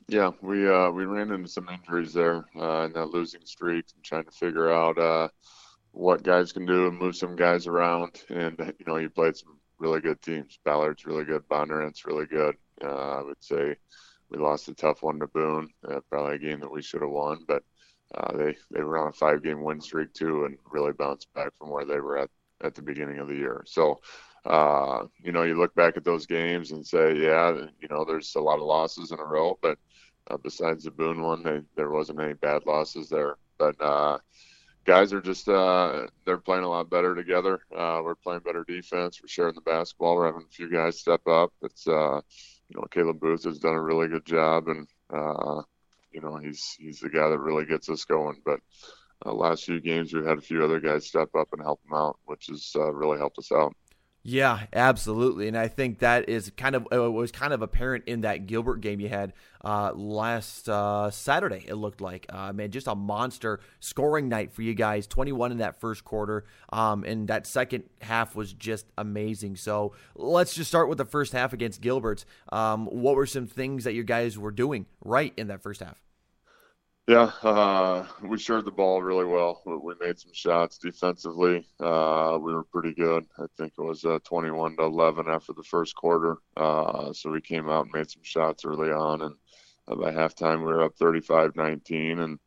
Speaker 12: Yeah, we uh, we ran into some injuries there uh, in that losing streak, and trying to figure out uh, what guys can do and move some guys around. And you know, you played some really good teams. Ballard's really good. Bondurant's really good. Uh, I would say we lost a tough one to Boone, uh, probably a game that we should have won, but uh, they they were on a five game win streak too, and really bounced back from where they were at at the beginning of the year. So uh, you know, you look back at those games and say, yeah, you know, there's a lot of losses in a row, but uh, besides the Boone one, they, there wasn't any bad losses there. But uh, guys are just uh, they're playing a lot better together. Uh, we're playing better defense. We're sharing the basketball. We're having a few guys step up. It's uh, you know Caleb Booth has done a really good job, and uh, you know he's he's the guy that really gets us going. But uh, last few games we've had a few other guys step up and help them out, which has uh, really helped us out.
Speaker 2: Yeah, absolutely, and I think that is kind of it was kind of apparent in that Gilbert game you had uh, last uh, Saturday. It looked like uh, man, just a monster scoring night for you guys. Twenty one in that first quarter, um, and that second half was just amazing. So let's just start with the first half against Gilbert's. Um, what were some things that you guys were doing right in that first half?
Speaker 12: Yeah, uh, we shared the ball really well. We made some shots defensively. Uh, we were pretty good. I think it was uh, 21 to 11 after the first quarter. Uh, so we came out and made some shots early on, and by halftime we were up 35-19, and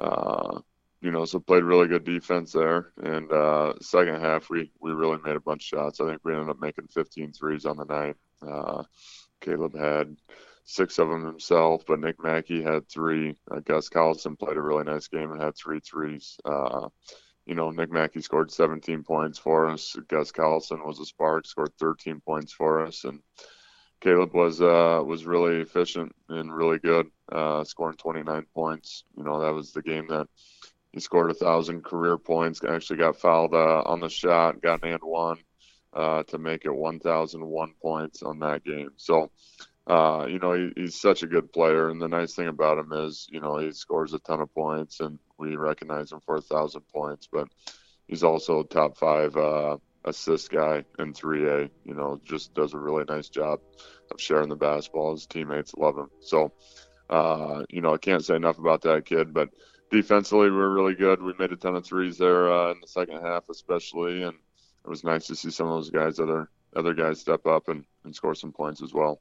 Speaker 12: uh, you know, so played really good defense there. And uh, second half we we really made a bunch of shots. I think we ended up making 15 threes on the night. Caleb had six of them himself. But Nick Mackey had three. Uh, Gus Collison played a really nice game and had three threes. Uh, you know, Nick Mackey scored 17 points for us. Gus Collison was a spark, scored 13 points for us, and Caleb was uh, was really efficient and really good, uh, scoring 29 points. You know, that was the game that he scored a thousand career points. Actually, got fouled uh, on the shot, got an and one uh, to make it 1,001 points on that game. So, uh, you know, he, he's such a good player, and the nice thing about him is, you know, he scores a ton of points, and we recognize him for a thousand points. But he's also a top five uh, assist guy in 3A. You know, just does a really nice job of sharing the basketball. His teammates love him. So, uh, you know, I can't say enough about that kid. But defensively, we are really good. We made a ton of threes there uh, in the second half, especially, and it was nice to see some of those guys, other other guys, step up and, and score some points as well.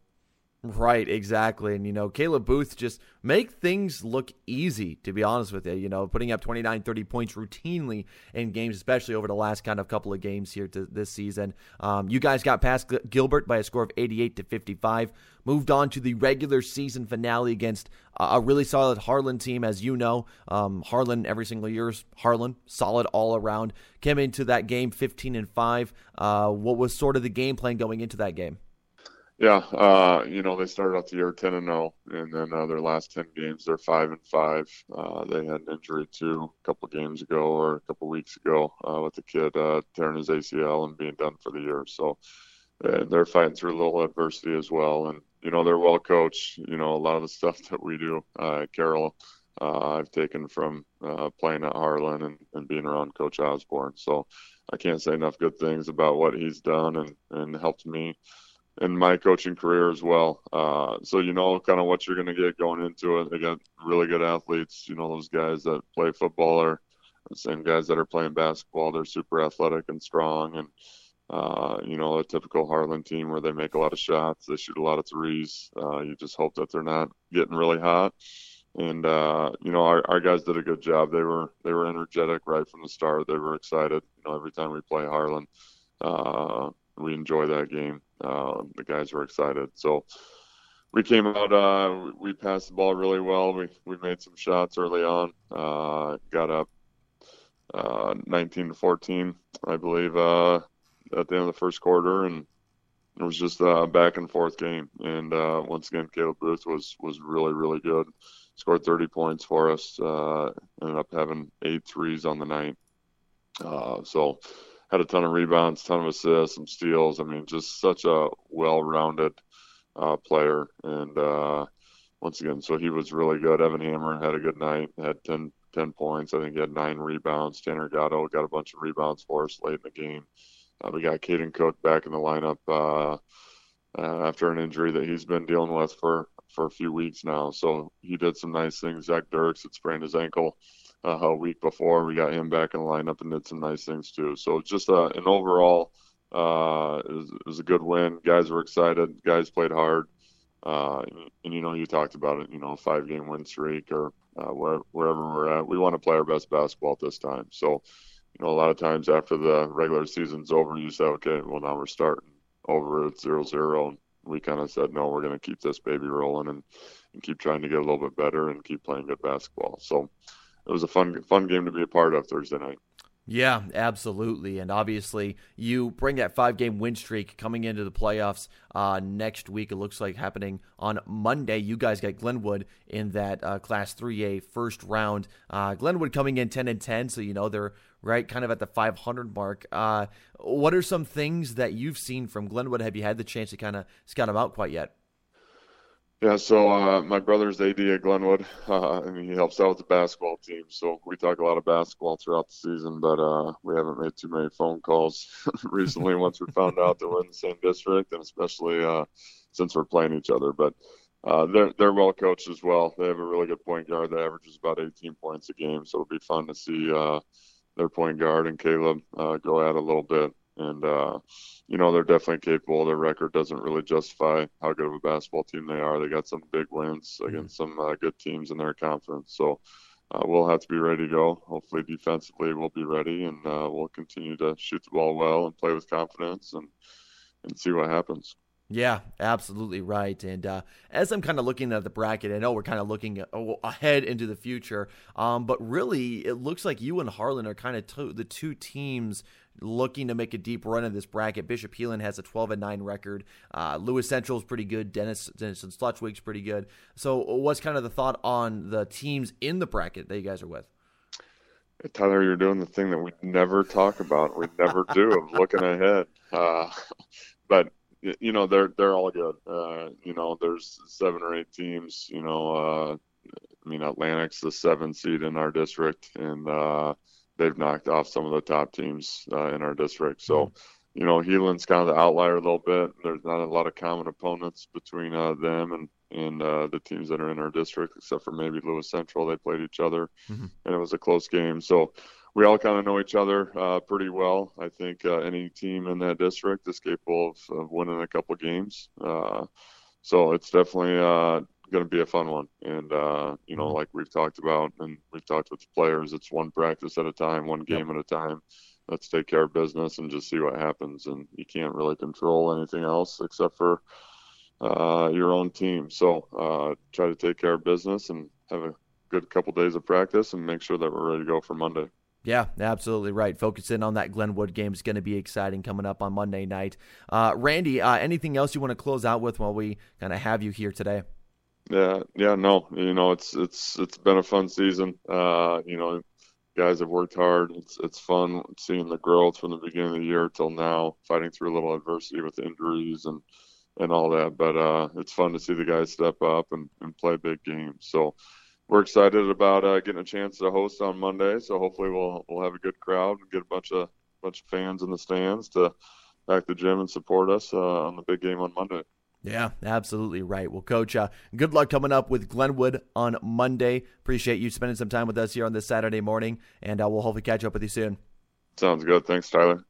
Speaker 2: Right, exactly. And, you know, Caleb Booth just make things look easy, to be honest with you. You know, putting up 29, 30 points routinely in games, especially over the last kind of couple of games here to this season. Um, you guys got past Gilbert by a score of 88 to 55, moved on to the regular season finale against a really solid Harlan team, as you know. Um, Harlan every single year is Harlan, solid all around. Came into that game 15 and 5. Uh, what was sort of the game plan going into that game?
Speaker 12: Yeah, uh, you know they started off the year ten and zero, oh, and then uh, their last ten games they're five and five. Uh, they had an injury too a couple games ago or a couple weeks ago uh, with the kid uh, tearing his ACL and being done for the year. So they're fighting through a little adversity as well, and you know they're well coached. You know a lot of the stuff that we do, uh, Carroll, I've taken from playing at Harlan and, and being around Coach Osborne. So I can't say enough good things about what he's done and and helped me in my coaching career as well. Uh, so you know kind of what you're going to get going into it. They got really good athletes. You know those guys that play football are the same guys that are playing basketball. They're super athletic and strong, and uh, you know a typical Harlan team where they make a lot of shots, they shoot a lot of threes. Uh, you just hope that they're not getting really hot. And uh, you know our, our guys did a good job. They were they were energetic right from the start. They were excited. You know every time we play Harlan. Uh, we enjoy that game. Uh, the guys were excited. So we came out. Uh, we passed the ball really well. We we made some shots early on. Uh, got up uh, 19 to 14, I believe, uh, at the end of the first quarter, and it was just a back and forth game. And uh, once again, Caleb Booth was was really really good. Scored 30 points for us. ended up having eight threes on the night. so had a ton of rebounds, ton of assists, some steals. I mean, just such a well-rounded uh, player. And uh, once again, so he was really good. Evan Hammer had a good night, had 10, 10 points. I think he had nine rebounds. Tanner Gatto got a bunch of rebounds for us late in the game. Uh, we got Caden Cook back in the lineup uh, uh, after an injury that he's been dealing with for, for a few weeks now. So he did some nice things. Zach Dirks had sprained his ankle a week before. We got him back in the lineup and did some nice things too. So just uh, an overall, uh, it was, it, was, a good win. Guys were excited. Guys played hard. Uh, and, and, you know, you talked about it. You know, five game win streak or uh, where, wherever we're at. We want to play our best basketball at this time. So, you know, a lot of times after the regular season's over, you say, okay, well now we're starting over at zero zero. We kind of said, no, we're going to keep this baby rolling and, and keep trying to get a little bit better and keep playing good basketball. So, it was a fun fun game to be a part of Thursday night.
Speaker 2: Yeah, absolutely. And obviously, you bring that five game win streak coming into the playoffs uh, next week. It looks like happening on Monday. You guys got Glenwood in that uh, Class 3A first round. Uh, Glenwood coming in 10 and 10, so you know they're right kind of at the 500 mark. Uh, what are some things that you've seen from Glenwood? Have you had the chance to kind of scout them out quite yet?
Speaker 12: Yeah, so uh, my brother's AD at Glenwood, uh, and he helps out with the basketball team. So we talk a lot of basketball throughout the season, but uh, we haven't made too many phone calls recently once we found out that we're in the same district, and especially uh, since we're playing each other. But uh, they're they're well coached as well. They have a really good point guard that averages about 18 points a game, so it'll be fun to see uh, their point guard and Caleb go at a little bit and uh, you know they're definitely capable. Their record doesn't really justify how good of a basketball team they are. They got some big wins mm-hmm. against some uh, good teams in their conference, so uh, we'll have to be ready to go. Hopefully, defensively we'll be ready, and uh, we'll continue to shoot the ball well and play with confidence, and and see what happens.
Speaker 2: Yeah, absolutely right. And uh, as I'm kind of looking at the bracket, I know we're kind of looking ahead into the future, um, but really, it looks like you and Harlan are kind of to- the two teams looking to make a deep run in this bracket. Bishop Heelan has a 12 and 9 record. Uh, Lewis Central is pretty good. Dennis Denison Schleswig's pretty good. So, what's kind of the thought on the teams in the bracket that you guys are with?
Speaker 12: Tyler, you're doing the thing that we never talk about. We never do of looking ahead. Uh, but you know they're they're all good. Uh, you know, there's seven or eight teams. You know, uh, I mean Atlantic's the seven seed in our district, and uh, they've knocked off some of the top teams uh, in our district. So, mm-hmm. you know, Heelan's kind of the outlier a little bit. There's not a lot of common opponents between uh, them and and uh, the teams that are in our district, except for maybe Lewis Central. They played each other, mm-hmm. and it was a close game. So we all kind of know each other uh, pretty well. I think uh, any team in that district is capable of, of winning a couple games. Uh, so it's definitely uh, going to be a fun one. And, uh, you know, like we've talked about and we've talked with the players, it's one practice at a time, one game yep. at a time. Let's take care of business and just see what happens. And you can't really control anything else except for uh, your own team. So try to take care of business and have a good couple days of practice and make sure that we're ready to go for Monday.
Speaker 2: Yeah, absolutely right. Focus in on that Glenwood game is going to be exciting coming up on Monday night. Uh, Randy, uh, anything else you want to close out with while we kind of have you here today?
Speaker 12: Yeah, yeah, no, you know, it's it's it's been a fun season. Uh, you know, guys have worked hard. It's it's fun seeing the growth from the beginning of the year till now, fighting through a little adversity with injuries and and all that. But uh, it's fun to see the guys step up and, and play big games. So we're excited about uh, getting a chance to host on Monday. So hopefully we'll we'll have a good crowd and get a bunch of bunch of fans in the stands to back the gym and support us uh, on the big game on Monday.
Speaker 2: Yeah, absolutely right. Well, Coach, uh, good luck coming up with Glenwood on Monday. Appreciate you spending some time with us here on this Saturday morning, and uh, we'll hopefully catch up with you soon.
Speaker 12: Sounds good. Thanks, Tyler.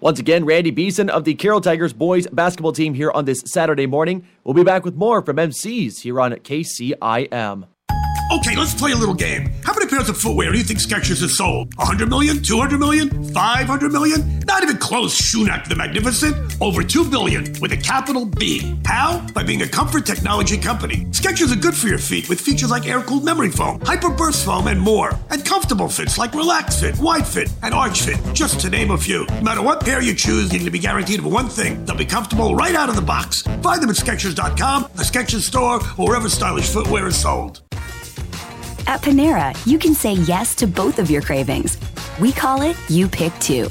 Speaker 2: Once again, Randy Beeson of the Carroll Tigers boys basketball team here on this Saturday morning. We'll be back with more from MCs here on KCIM.
Speaker 13: Okay, let's play a little game. How many pairs of footwear do you think Skechers has sold? 100 million? 200 million? 500 million? Not even close, Schunak the Magnificent. Over 2 billion with a capital B. How? By being a comfort technology company. Skechers are good for your feet with features like air-cooled memory foam, hyper-burst foam, and more. And comfortable fits like Relax Fit, Wide Fit, and Arch Fit, just to name a few. No matter what pair you choose, you to be guaranteed of one thing. They'll be comfortable right out of the box. Find them at Skechers.com, a Skechers store, or wherever stylish footwear is sold.
Speaker 14: At Panera, you can say yes to both of your cravings. We call it You Pick Two.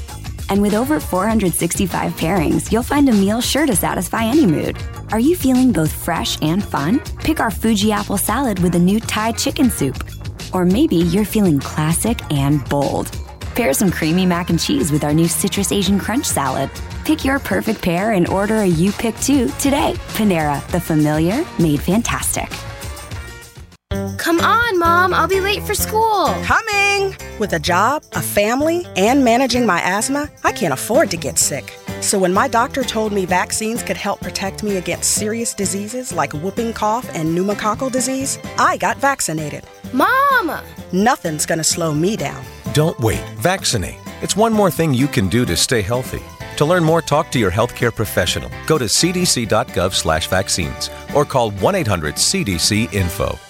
Speaker 14: And with over 465 pairings, you'll find a meal sure to satisfy any mood. Are you feeling both fresh and fun? Pick our Fuji apple salad with a new Thai chicken soup. Or maybe you're feeling classic and bold. Pair some creamy mac and cheese with our new Citrus Asian Crunch salad. Pick your perfect pair and order a You Pick Two today. Panera, the familiar made fantastic.
Speaker 15: Come on, Mom, I'll be late for school.
Speaker 16: Coming! With a job, a family, and managing my asthma, I can't afford to get sick. So when my doctor told me vaccines could help protect me against serious diseases like whooping cough and pneumococcal disease, I got vaccinated.
Speaker 15: Mom!
Speaker 16: Nothing's gonna slow me down.
Speaker 17: Don't wait. Vaccinate. It's one more thing you can do to stay healthy. To learn more, talk to your healthcare professional. Go to cdc.gov/vaccines or call 1-800-CDC-INFO.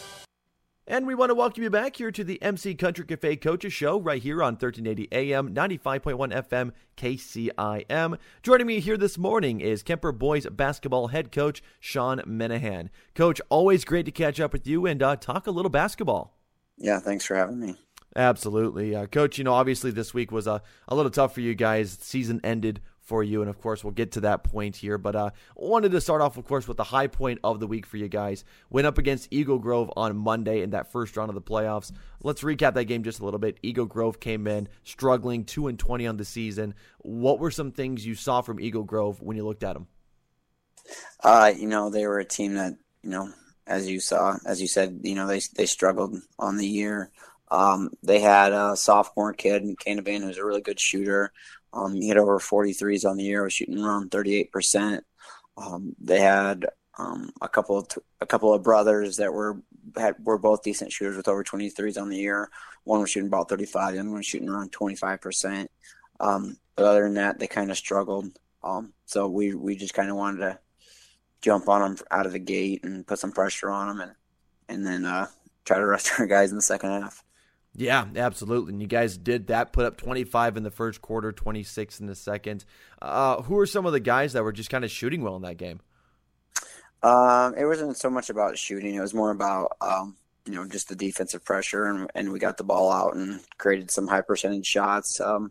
Speaker 2: And we want to welcome you back here to the MC Country Cafe Coaches Show right here on 1380 AM, 95.1 FM, KCIM. Joining me here this morning is Kuemper Boys basketball head coach Sean Minahan. Coach, always great to catch up with you and uh, talk a little basketball.
Speaker 18: Yeah, thanks for having me.
Speaker 2: Absolutely. Uh, Coach, you know, obviously this week was a, a little tough for you guys. Season ended for you. And of course, we'll get to that point here. But uh, wanted to start off, of course, with the high point of the week for you guys. Went up against Eagle Grove on Monday in that first round of the playoffs. Let's recap that game just a little bit. Eagle Grove came in struggling, two and twenty on the season. What were some things you saw from Eagle Grove when you looked at them?
Speaker 18: Uh, you know, they were a team that you know, as you saw, as you said, you know, they they struggled on the year. Um, they had a sophomore kid, Canavan, who's a really good shooter. Um, he hit over 43s on the year, was shooting around 38%. Um, they had um, a couple of a couple of brothers that were had were both decent shooters with over 23s on the year. One was shooting about 35, the other one was shooting around 25%. Um, but other than that, they kind of struggled. Um, so we we just kind of wanted to jump on them out of the gate and put some pressure on them, and and then uh, try to rest our guys in the second half.
Speaker 2: Yeah, absolutely. And you guys did that, put up 25 in the first quarter, 26 in the second. Uh, who are some of the guys that were just kind of shooting well in that game?
Speaker 18: Um, it wasn't so much about shooting; it was more about um, you know just the defensive pressure, and, and we got the ball out and created some high percentage shots. Um,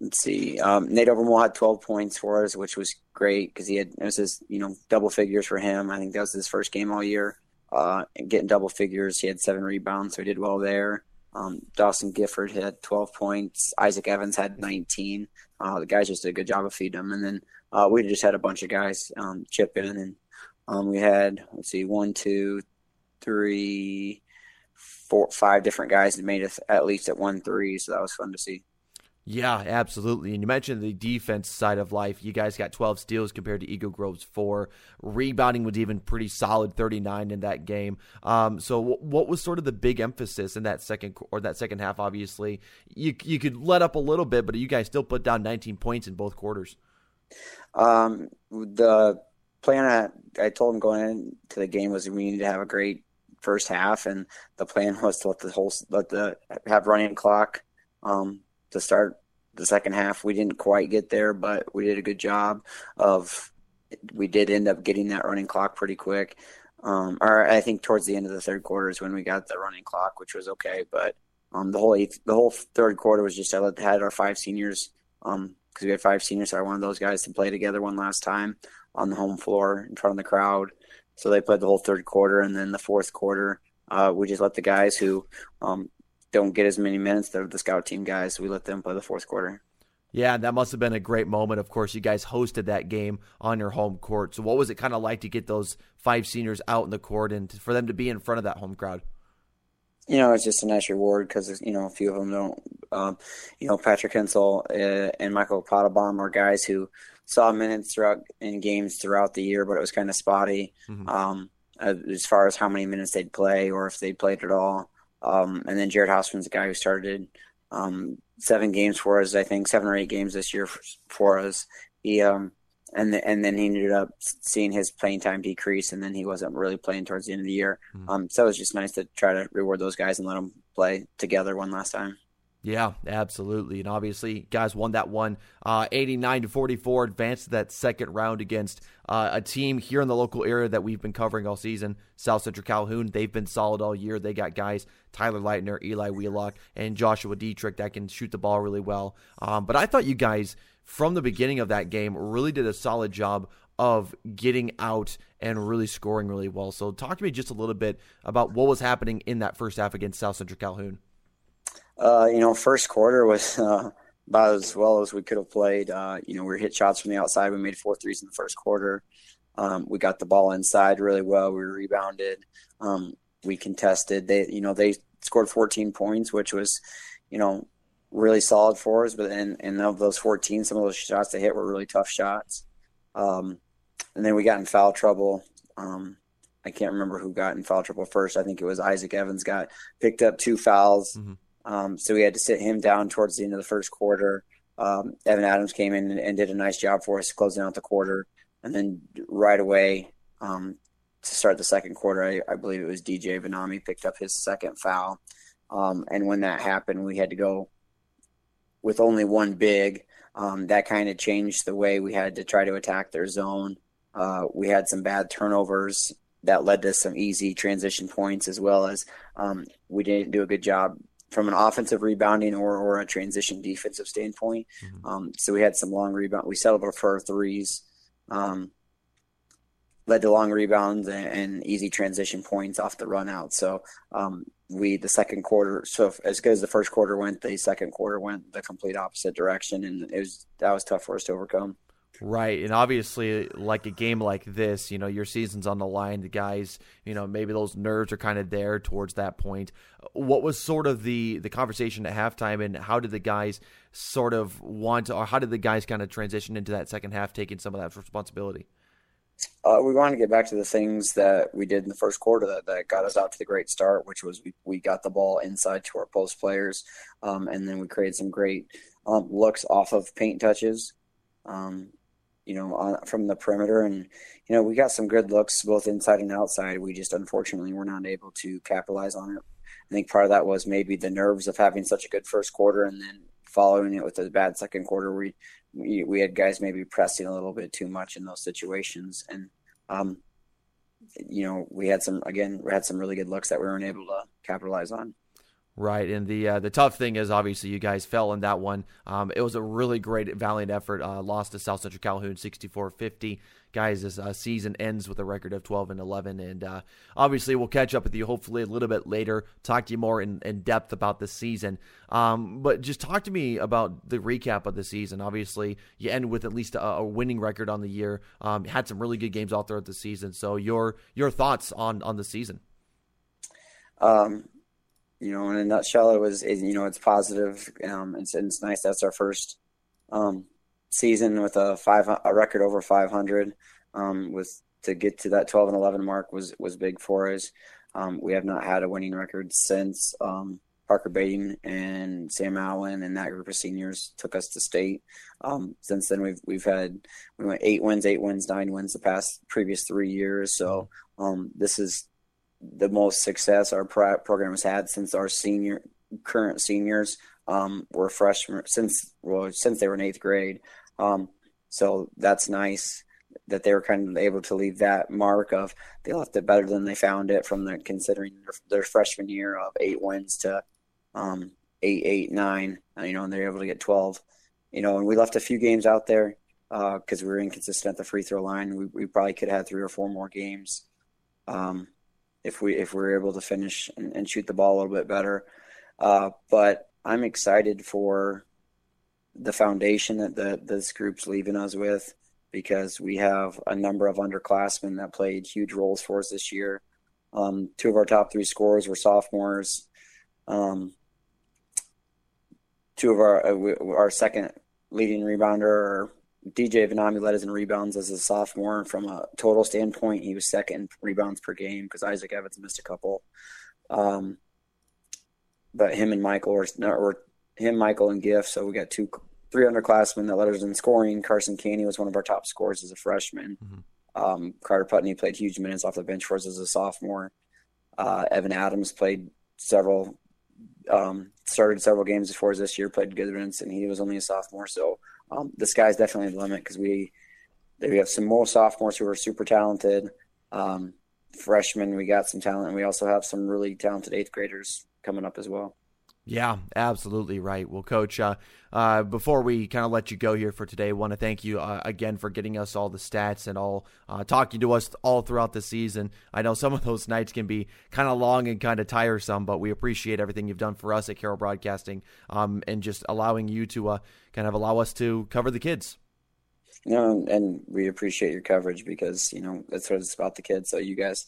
Speaker 18: let's see, um, Nate Overmore had 12 points for us, which was great because he had it was his you know double figures for him. I think that was his first game all year, uh, getting double figures. He had seven rebounds, so he did well there. Um, Dawson Gifford had 12 points. Isaac Evans had 19. Uh, the guys just did a good job of feeding them. And then uh, we just had a bunch of guys um, chip in. And um, we had, let's see, one, two, three, four, five different guys that made it at least at one three. So that was fun to see.
Speaker 2: Yeah, absolutely. And you mentioned the defense side of life. You guys got 12 steals compared to Eagle Grove's four. Rebounding was even pretty solid, 39 in that game. Um, so, w- what was sort of the big emphasis in that second or that second half? Obviously, you you could let up a little bit, but you guys still put down 19 points in both quarters.
Speaker 18: Um, the plan I, I told him going into the game was we needed to have a great first half, and the plan was to let the whole let the have running clock. Um, to start the second half. We didn't quite get there, but we did a good job of. We did end up getting that running clock pretty quick. Um, or I think towards the end of the third quarter is when we got the running clock, which was okay. But um, the whole eighth, the whole third quarter was just I had our five seniors because um, we had five seniors. So I wanted those guys to play together one last time on the home floor in front of the crowd. So they played the whole third quarter, and then the fourth quarter, uh, we just let the guys who um, don't get as many minutes. They're the scout team guys. we let them play the fourth quarter.
Speaker 2: Yeah, that must have been a great moment. Of course, you guys hosted that game on your home court. So, what was it kind of like to get those five seniors out in the court and for them to be in front of that home crowd?
Speaker 18: You know, it's just a nice reward because you know a few of them don't. Um, you know, Patrick Hensel uh, and Michael Pottebaum are guys who saw minutes throughout in games throughout the year, but it was kind of spotty mm-hmm. um, as far as how many minutes they'd play or if they'd played at all. Um, and then Jared Hausman's a guy who started um, seven games for us, I think seven or eight games this year for, for us. He um, and the, and then he ended up seeing his playing time decrease, and then he wasn't really playing towards the end of the year. Mm-hmm. Um, so it was just nice to try to reward those guys and let them play together one last time.
Speaker 2: Yeah, absolutely. And obviously, guys won that one uh, 89 to 44, advanced to that second round against uh, a team here in the local area that we've been covering all season, South Central Calhoun. They've been solid all year. They got guys, Tyler Leitner, Eli Wheelock, and Joshua Dietrich that can shoot the ball really well. Um, but I thought you guys, from the beginning of that game, really did a solid job of getting out and really scoring really well. So, talk to me just a little bit about what was happening in that first half against South Central Calhoun.
Speaker 18: Uh, you know, first quarter was uh, about as well as we could have played. Uh, you know, we hit shots from the outside. We made four threes in the first quarter. Um, we got the ball inside really well. We rebounded. Um, we contested. They, you know, they scored 14 points, which was, you know, really solid for us. But and and of those 14, some of those shots they hit were really tough shots. Um, and then we got in foul trouble. Um, I can't remember who got in foul trouble first. I think it was Isaac Evans got picked up two fouls. Mm-hmm. Um, so we had to sit him down towards the end of the first quarter. Um, Evan Adams came in and, and, did a nice job for us closing out the quarter. And then right away um, to start the second quarter, I, I, believe it was DJ Vanami picked up his second foul. Um, and when that happened, we had to go with only one big. Um, that kind of changed the way we had to try to attack their zone. Uh, we had some bad turnovers that led to some easy transition points, as well as um, we didn't do a good job from an offensive rebounding or, or a transition defensive standpoint. Mm-hmm. Um, so we had some long rebound. We settled for threes, um, led to long rebounds and, and, easy transition points off the run out. So um, we the second quarter. So as good as the first quarter went, the second quarter went the complete opposite direction, and it was that was tough for us to overcome.
Speaker 2: Right. And obviously, like a game like this, you know, your season's on the line. The guys, you know, maybe those nerves are kind of there towards that point. What was sort of the, the conversation at halftime, and how did the guys sort of want or how did the guys kind of transition into that second half, taking some of that responsibility?
Speaker 18: Uh, we want to get back to the things that we did in the first quarter that, that got us out to the great start, which was we, we got the ball inside to our post players, um, and then we created some great um, looks off of paint touches. Um, you know, on, from the perimeter. And, you know, we got some good looks both inside and outside. We just unfortunately were not able to capitalize on it. I think part of that was maybe the nerves of having such a good first quarter and then following it with a bad second quarter. We we, we had guys maybe pressing a little bit too much in those situations, and um, you know, we had some again, we had some really good looks that we weren't able to capitalize on.
Speaker 2: Right, and the uh, the tough thing is obviously you guys fell in that one. Um, it was a really great valiant effort. Uh, lost to South Central Calhoun 64-50. Guys, this uh, season ends with a record of 12 and 11, and uh, obviously we'll catch up with you hopefully a little bit later. Talk to you more in, in depth about the season. Um, but just talk to me about the recap of the season. Obviously, you end with at least a, a winning record on the year. Um, had some really good games all throughout the season. So your your thoughts on on the season?
Speaker 18: Um, you know, in a nutshell, it was, it, you know, it's positive. Um, it's, it's nice. That's our first um, season with a five a record over 500. Um, with to get to that 12 and 11 mark was was big for us. Um, we have not had a winning record since um, Parker Bain and Sam Allen and that group of seniors took us to state. Um, since then, we've we've had we went eight wins, eight wins, nine wins the past previous three years. So um, this is the most success our program has had since our senior current seniors um, were freshmen since well since they were in eighth grade. Um, so that's nice that they were kind of able to leave that mark of they left it better than they found it from the considering their, their freshman year of eight wins to um, eight, eight, nine. You know, and they're able to get twelve. You know, and we left a few games out there because uh, we were inconsistent at the free throw line. We, we probably could have had three or four more games. Um, if we if we're able to finish and, and shoot the ball a little bit better. Uh, but I'm excited for the foundation that the, this group's leaving us with because we have a number of underclassmen that played huge roles for us this year. Um, two of our top three scorers were sophomores. Um, two of our uh, our second leading rebounder DJ Vanami led us in rebounds as a sophomore. From a total standpoint, he was second rebounds per game because Isaac Evans missed a couple. Um, but him and Michael were, were him, Michael, and Giff. So we got two, three underclassmen that led us in scoring. Carson Caney was one of our top scorers as a freshman. Mm-hmm. Um, Carter Putney played huge minutes off the bench for us as a sophomore. Uh, Evan Adams played several, um, started several games before us this year, played good minutes, and he was only a sophomore. So um, the sky's definitely the limit because we we have some more sophomores who are super talented. Um, freshmen, we got some talent, and we also have some really talented eighth graders coming up as well.
Speaker 2: Yeah, absolutely right. Well, Coach, uh, uh, before we kind of let you go here for today, want to thank you uh, again for getting us all the stats and all uh, talking to us all throughout the season. I know some of those nights can be kind of long and kind of tiresome, but we appreciate everything you've done for us at Carroll Broadcasting um, and just allowing you to uh, kind of allow us to cover the kids.
Speaker 18: You know, and we appreciate your coverage because you know that's what it's about the kids. So you guys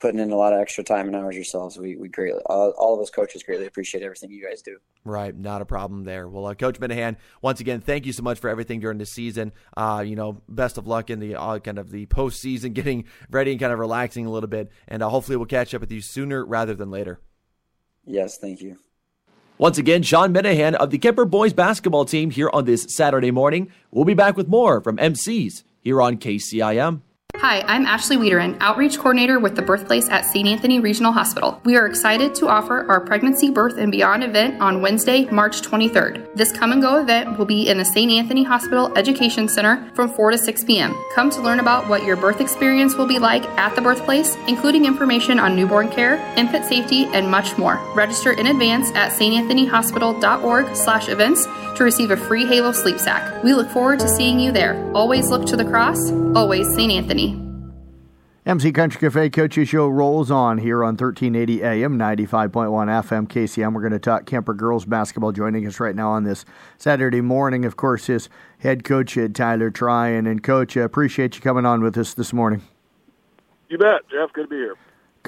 Speaker 18: putting in a lot of extra time and hours yourselves. We we greatly all, all of us coaches greatly appreciate everything you guys do.
Speaker 2: Right, not a problem there. Well, uh, Coach Minahan, once again, thank you so much for everything during the season. Uh, you know, best of luck in the uh, kind of the postseason, getting ready and kind of relaxing a little bit, and uh, hopefully we'll catch up with you sooner rather than later.
Speaker 18: Yes, thank you.
Speaker 2: Once again, Sean Minahan of the Kuemper boys basketball team here on this Saturday morning. We'll be back with more from MCs here on KCIM.
Speaker 19: Hi, I'm Ashley Wiederin, Outreach Coordinator with the Birthplace at St. Anthony Regional Hospital. We are excited to offer our Pregnancy, Birth, and Beyond event on Wednesday, March 23rd. This come and go event will be in the St. Anthony Hospital Education Center from 4 to 6 p.m. Come to learn about what your birth experience will be like at the birthplace, including information on newborn care, infant safety, and much more. Register in advance at stanthonyhospital.org slash events to receive a free Halo sleep sack. We look forward to seeing you there. Always look to the cross, always St. Anthony.
Speaker 1: MC Country Cafe Coaches Show rolls on here on 1380 AM, 95.1 FM KCM. We're going to talk Kuemper girls basketball. Joining us right now on this Saturday morning, of course, is head coach Tyler Tryon. And, Coach, I appreciate you coming on with us this morning.
Speaker 20: You bet, Jeff. Good to be here.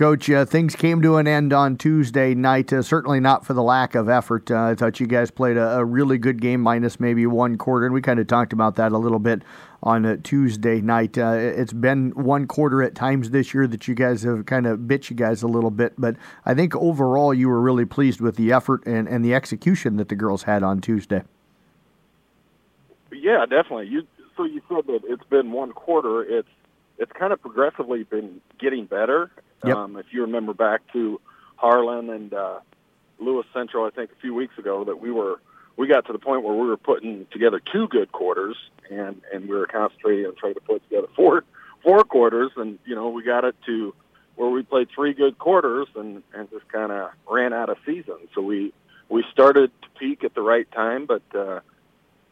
Speaker 1: Coach, uh, things came to an end on Tuesday night. Uh, certainly not for the lack of effort. Uh, I thought you guys played a, a, really good game, minus maybe one quarter, and we kind of talked about that a little bit on a Tuesday night. Uh, it's been one quarter at times this year that you guys have kind of bit you guys a little bit, but I think overall you were really pleased with the effort and, and the execution that the girls had on Tuesday.
Speaker 20: Yeah, definitely. You so you said that it's been one quarter. It's it's kind of progressively been getting better.
Speaker 1: Yep.
Speaker 20: Um, if you remember back to Harlan and uh, Lewis Central, I think a few weeks ago, that we were we got to the point where we were putting together two good quarters, and and we were concentrating on trying to put together four four quarters, and you know we got it to where we played three good quarters and and just kind of ran out of season. So we we started to peak at the right time, but uh,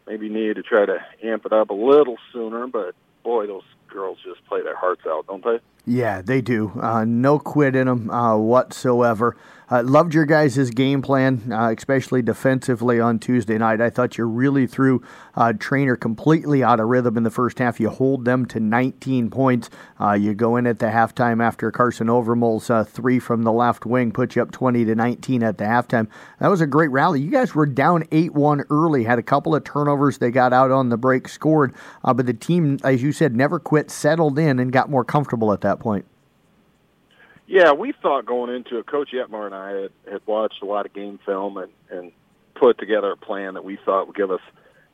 Speaker 20: maybe needed to try to amp it up a little sooner. But boy, those girls just play their hearts out, don't they?
Speaker 1: Yeah, they do. Uh, no quit in them uh, whatsoever. Uh, loved your guys' game plan, uh, especially defensively on Tuesday night. I thought you really threw uh, Treynor completely out of rhythm in the first half. You hold them to 19 points. Uh, you go in at the halftime after Carson Overmole's three from the left wing put you up 20 to 19 at the halftime. That was a great rally. You guys were down 8 1 early, had a couple of turnovers. They got out on the break, scored, but the team, as you said, never quit, settled in, and got more comfortable at that point.
Speaker 20: Yeah, we thought going into it, Coach Yetmar and I had, had watched a lot of game film and, and put together a plan that we thought would give us,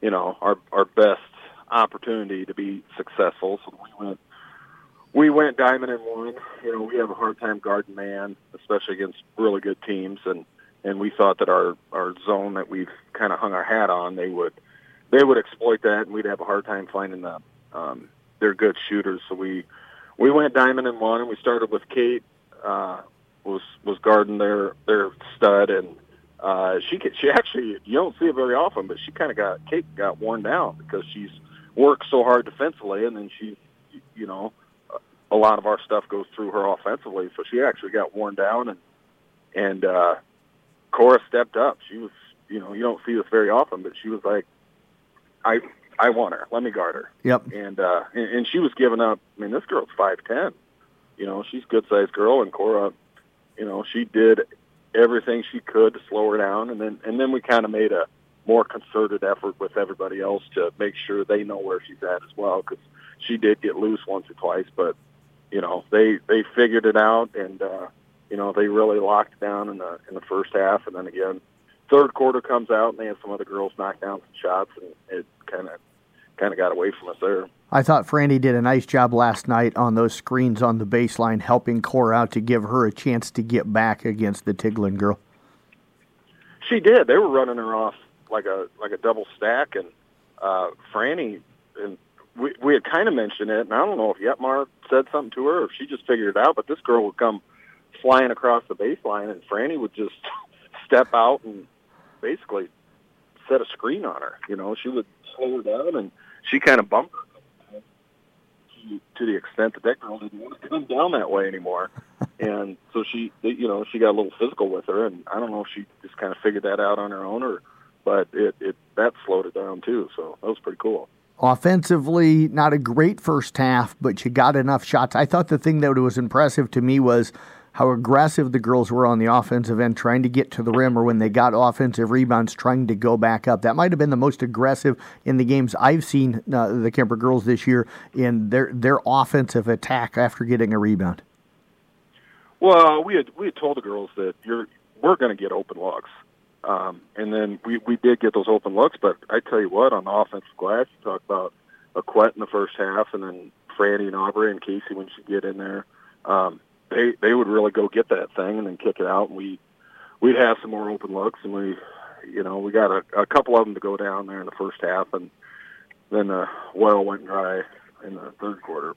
Speaker 20: you know, our our best opportunity to be successful. So we went we went diamond and one. You know, we have a hard time guarding man, especially against really good teams, and and we thought that our our zone that we've kind of hung our hat on, they would they would exploit that, and we'd have a hard time finding them. Um, they're good shooters, so we we went diamond and one, and we started with Kate uh, was was guarding their their stud, and uh, she could, she actually you don't see it very often, but she kind of got Kate got worn down because she's worked so hard defensively, and then she you know a lot of our stuff goes through her offensively, so she actually got worn down, and and uh, Cora stepped up. She was you know you don't see this very often, but she was like, I I want her. Let me guard her.
Speaker 1: Yep.
Speaker 20: And uh, and, and she was giving up. I mean, this girl's five ten you know, she's a good sized girl, and Cora, you know, she did everything she could to slow her down, and then and then we kind of made a more concerted effort with everybody else to make sure they know where she's at as well, because she did get loose once or twice, but you know, they they figured it out, and uh, you know, they really locked down in the in the first half, and then again, third quarter comes out, and they had some other girls knock down some shots, and it kind of kind of got away from us there.
Speaker 1: I thought Franny did a nice job last night on those screens on the baseline, helping Cora out to give her a chance to get back against the Tiglin girl.
Speaker 20: She did. They were running her off like a like a double stack, and uh, Franny and we we had kind of mentioned it, and I don't know if Yetmar said something to her, or if she just figured it out. But this girl would come flying across the baseline, and Franny would just step out and basically set a screen on her. You know, she would slow her down, and she kind of bumped her to the extent that that girl didn't want to come down that way anymore. and so she, you know, she got a little physical with her, and I don't know if she just kind of figured that out on her own, or but it it that slowed it down too. So that was pretty cool.
Speaker 1: Offensively, not a great first half, but you got enough shots. I thought the thing that was impressive to me was how aggressive the girls were on the offensive end, trying to get to the rim, or when they got offensive rebounds, trying to go back up. That might have been the most aggressive in the games I've seen uh, the Kuemper girls this year in their their offensive attack after getting a rebound.
Speaker 20: Well, we had we had told the girls that you're we're going to get open looks, um, and then we we did get those open looks. But I tell you what, on the offensive glass, you talk about a Quet in the first half, and then Franny and Aubrey and Casey when she get in there. Um, they they would really go get that thing and then kick it out, and we we'd have some more open looks, and we you know we got a, a couple of them to go down there in the first half, and then the well went dry in the third quarter.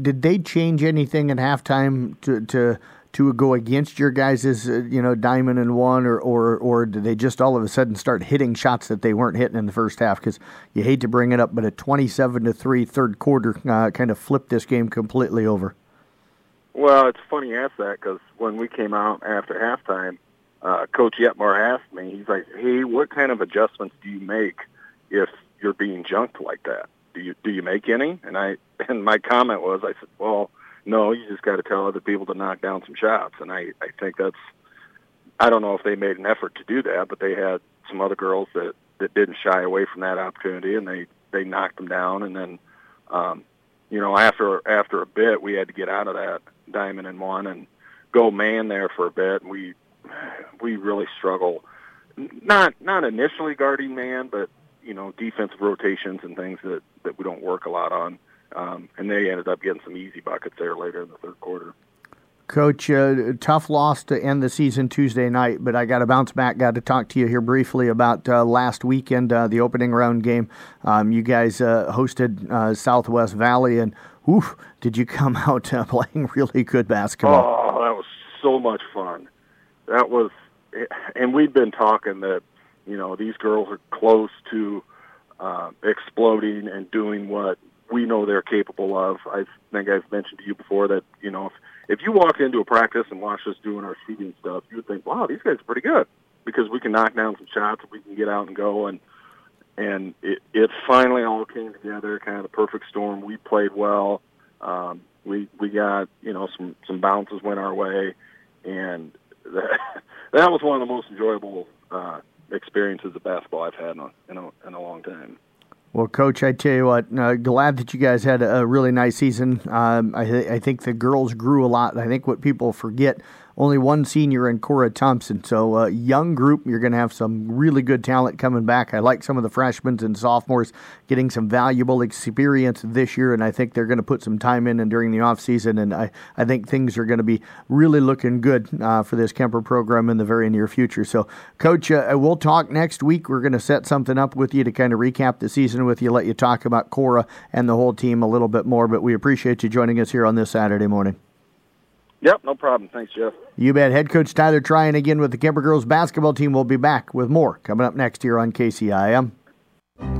Speaker 1: Did they change anything at halftime to to to go against your guys' uh, you know diamond and one, or or or did they just all of a sudden start hitting shots that they weren't hitting in the first half? Because you hate to bring it up, but a twenty-seven to three third quarter uh, kind of flipped this game completely over.
Speaker 20: Well, it's funny you ask that because when we came out after halftime, uh, Coach Yetmar asked me, he's like, "Hey, what kind of adjustments do you make if you're being junked like that? Do you do you make any?" And I and my comment was, I said, "Well, no, you just got to tell other people to knock down some shots." And I I think that's I don't know if they made an effort to do that, but they had some other girls that that didn't shy away from that opportunity, and they they knocked them down, and then. Um, you know, after after a bit, we had to get out of that diamond and one and go man there for a bit. We we really struggle. Not not initially guarding man, but you know defensive rotations and things that that we don't work a lot on. Um, and they ended up getting some easy buckets there later in the third quarter.
Speaker 1: Coach, uh, tough loss to end the season Tuesday night, but I got to bounce back. Got to talk to you here briefly about uh, last weekend, uh, the opening round game. Um, you guys uh, hosted uh, Southwest Valley, and oof, did you come out uh, playing really good basketball?
Speaker 20: Oh, that was so much fun. That was, and we'd been talking that you know these girls are close to uh, exploding and doing what we know they're capable of. I think I've mentioned to you before that you know if if you walked into a practice and watched us doing our shooting stuff, you would think, wow, these guys are pretty good because we can knock down some shots, we can get out and go, and and it, it finally all came together, kind of perfect storm. We played well. Um, we we got you know some some bounces went our way, and that that was one of the most enjoyable uh, experiences of basketball I've had in a, in a, in a long time.
Speaker 1: Well, Coach, I tell you what, uh, glad that you guys had a, really nice season. Um, I, th- I, think the girls grew a lot. I think what people forget only one senior in Cora Thompson. So, uh, young group. You're going to have some really good talent coming back. I like some of the freshmen and sophomores getting some valuable experience this year, and I think they're going to put some time in and during the off season. And I, I think things are going to be really looking good uh, for this Kuemper program in the very near future. So, Coach, uh, we'll talk next week. We're going to set something up with you to kind of recap the season with you, let you talk about Cora and the whole team a little bit more. But we appreciate you joining us here on this Saturday morning.
Speaker 20: Yep, no problem. Thanks, Jeff.
Speaker 1: You bet. Head coach Tyler Tryon again with the Kuemper girls basketball team. We'll be back with more coming up next here on KCIM.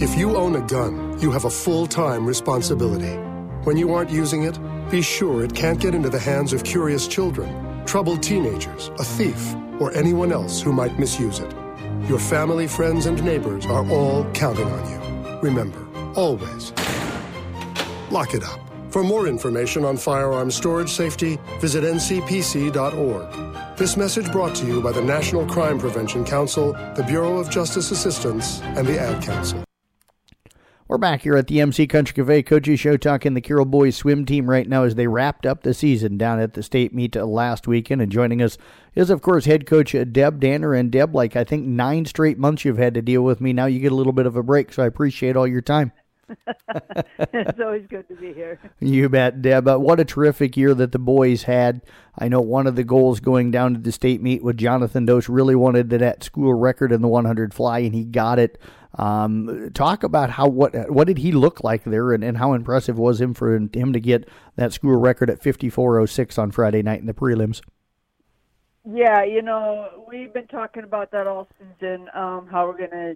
Speaker 21: If you own a gun, you have a full time responsibility. When you aren't using it, be sure it can't get into the hands of curious children, troubled teenagers, a thief, or anyone else who might misuse it. Your family, friends, and neighbors are all counting on you. Remember, always lock it up. For more information on firearms storage safety, visit ncpc.org. This message brought to you by the National Crime Prevention Council, the Bureau of Justice Assistance, and the Ad Council.
Speaker 1: We're back here at the MC Country Cafe Coaches Show talking the Carroll Boys swim team right now as they wrapped up the season down at the state meet last weekend. And joining us is, of course, head coach Deb Danner. And Deb, like I think nine straight months you've had to deal with me. Now you get a little bit of a break, so I appreciate all your time.
Speaker 22: it's always good to be here.
Speaker 1: You bet, Deb. Uh, what a terrific year that the boys had. I know one of the goals going down to the state meet with Jonathan Dose really wanted that school record in the 100 fly, and he got it. Um, talk about how what what did he look like there, and, and how impressive was him for him to get that school record at 54:06 on Friday night in the prelims.
Speaker 22: Yeah, you know we've been talking about that all season. Um, how we're gonna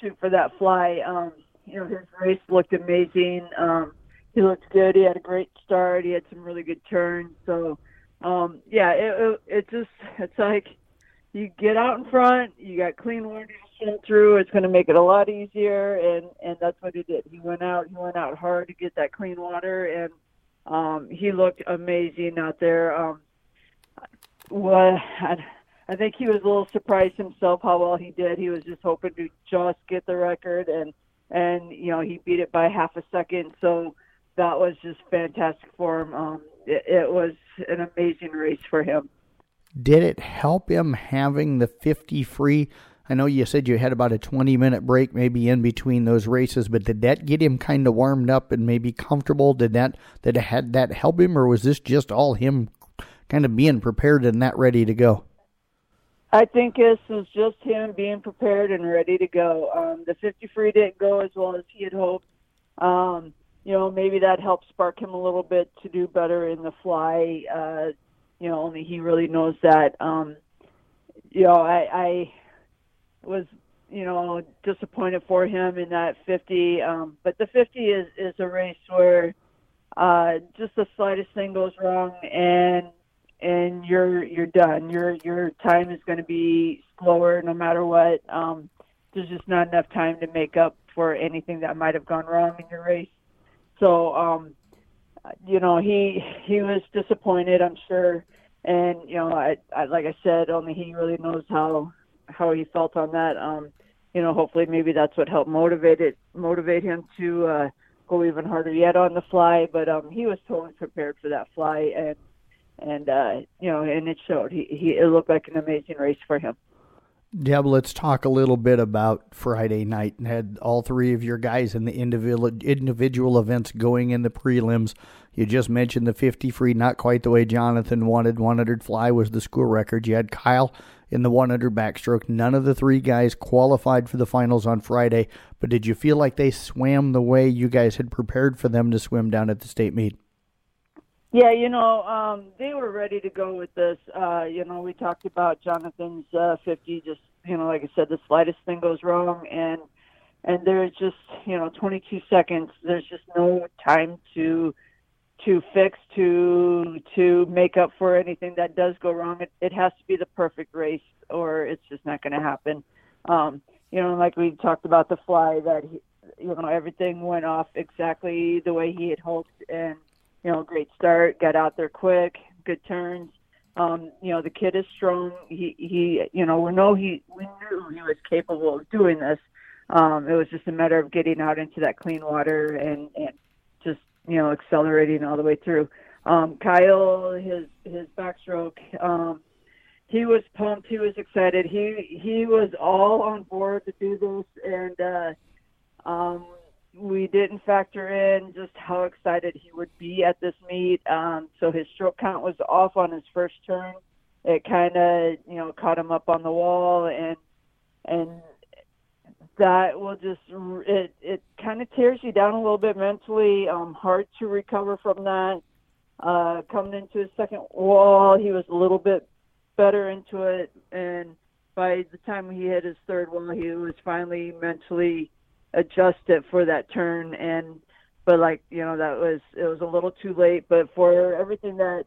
Speaker 22: shoot for that fly. Um, you know, his race looked amazing. Um, he looked good. He had a great start. He had some really good turns. So, um, yeah, it, it, it just it's like you get out in front. You got clean water to swim through. It's going to make it a lot easier, and and that's what he did. He went out. He went out hard to get that clean water, and um, he looked amazing out there. Um, what I, I think he was a little surprised himself how well he did. He was just hoping to just get the record and and you know he beat it by half a second. So that was just fantastic for him. Um, it, it was an amazing race for him.
Speaker 1: Did it help him having the 50 free? I know you said you had about a 20 minute break maybe in between those races, but did that get him kind of warmed up and maybe comfortable? Did that did had that help him, or was this just all him kind of being prepared and that ready to go?
Speaker 22: I think this was just him being prepared and ready to go. Um, the 50 free didn't go as well as he had hoped. Um, you know, maybe that helped spark him a little bit to do better in the fly. Uh, you know, only he really knows that. Um, you know, I, I was, you know, disappointed for him in that 50. Um, but the 50 is, is a race where uh, just the slightest thing goes wrong and and you're you're done. Your your time is going to be slower no matter what. Um, there's just not enough time to make up for anything that might have gone wrong in your race. So, um, you know, he he was disappointed, I'm sure, and you know, I, I like I said, only he really knows how how he felt on that. Um, you know, hopefully, maybe that's what helped motivate it motivate him to uh, go even harder yet on the fly. But um, he was totally prepared for that fly, and and uh, you know, and it showed. He, he it looked like an amazing race for him.
Speaker 1: Deb, let's talk a little bit about Friday night. And had all three of your guys in the individual individual events going in the prelims. You just mentioned the 50 free, not quite the way Jonathan wanted. 100 fly was the school record. You had Kyle in the 100 backstroke. None of the three guys qualified for the finals on Friday, but did you feel like they swam the way you guys had prepared for them to swim down at the state meet?
Speaker 22: Yeah, you know, um, they were ready to go with this. Uh, you know, we talked about Jonathan's uh, 50. Just you know, like I said, the slightest thing goes wrong, and and there's just you know 22 seconds. There's just no time to to fix to to make up for anything that does go wrong. It, it has to be the perfect race, or it's just not going to happen. Um, you know, like we talked about the fly, that he, you know everything went off exactly the way he had hoped, and you know, great start, got out there quick, good turns. Um, you know, the kid is strong. He, he, you know, we know he, we knew he was capable of doing this. Um, it was just a matter of getting out into that clean water and, and just, you know, accelerating all the way through. Um, Kyle, his, his backstroke, um, he was pumped. He was excited. He, he was all on board to do this. And, uh, um, we didn't factor in just how excited he would be at this meet. Um, so his stroke count was off on his first turn. It kind of, you know, caught him up on the wall, and and that will just it it kind of tears you down a little bit mentally. Um, hard to recover from that. Uh, coming into his second wall, he was a little bit better into it, and by the time he hit his third wall, he was finally mentally adjust it for that turn. And but like you know that was it was a little too late. But for everything that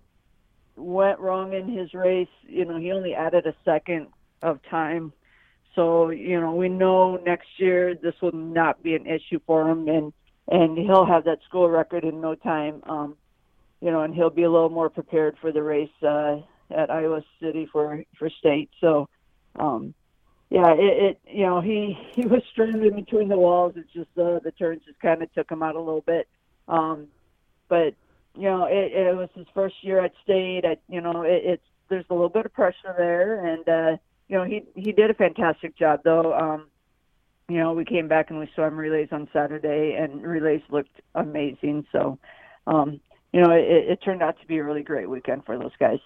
Speaker 22: went wrong in his race you know he only added a second of time. So you know we know next year this will not be an issue for him. And and he'll have that school record in no time. Um you know and he'll be a little more prepared for the race uh at Iowa City for for state. So um yeah, it, it you know he he was stranded between the walls. It's just uh, the turns just kind of took him out a little bit. Um, but you know it, it was his first year at state. At you know it, it's there's a little bit of pressure there, and uh, you know he he did a fantastic job though. Um, you know we came back and we swam relays on Saturday, and relays looked amazing. So um, you know it, it turned out to be a really great weekend for those guys.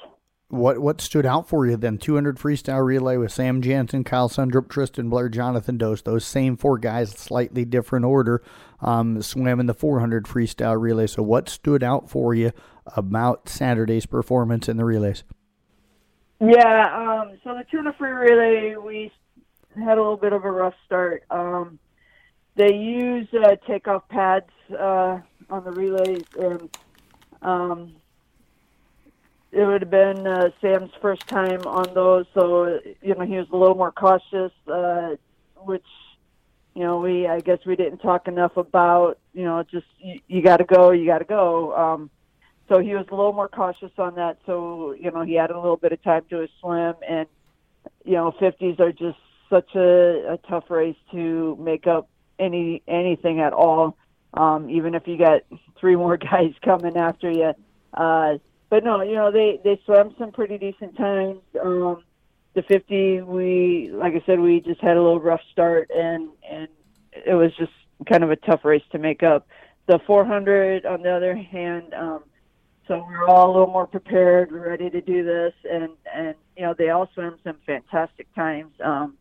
Speaker 1: What what stood out for you then? 200 freestyle relay with Sam Jansen, Kyle Sundrup, Tristan Blair, Jonathan Dose. Those same four guys, slightly different order, um, swam in the 400 freestyle relay. So what stood out for you about Saturday's performance in the relays?
Speaker 22: Yeah, um, so the 200 free relay, we had a little bit of a rough start. Um, they use uh, takeoff pads uh, on the relays, and um, it would have been uh, Sam's first time on those, so you know he was a little more cautious, uh, which you know we I guess we didn't talk enough about. You know, just you, you got to go, you got to go. Um, so he was a little more cautious on that. So you know he had a little bit of time to swim, and you know 50s are just such a, a tough race to make up any anything at all. Um, even if you got three more guys coming after you. Uh, but no, you know they they swam some pretty decent times. Um, the 50, we like I said, we just had a little rough start, and and it was just kind of a tough race to make up. The 400, on the other hand, um, so we are all a little more prepared, ready to do this, and and you know they all swam some fantastic times. Um,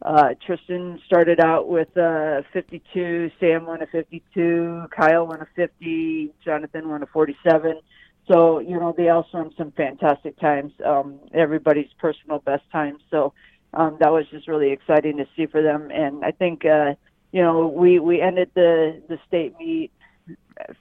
Speaker 22: uh, Tristan started out with a 52, Sam won a 52, Kyle won a 50, Jonathan won a 47 so, you know, they all swam some fantastic times, um, everybody's personal best times. So um, that was just really exciting to see for them. And I think, uh, you know, we, we ended the, the state meet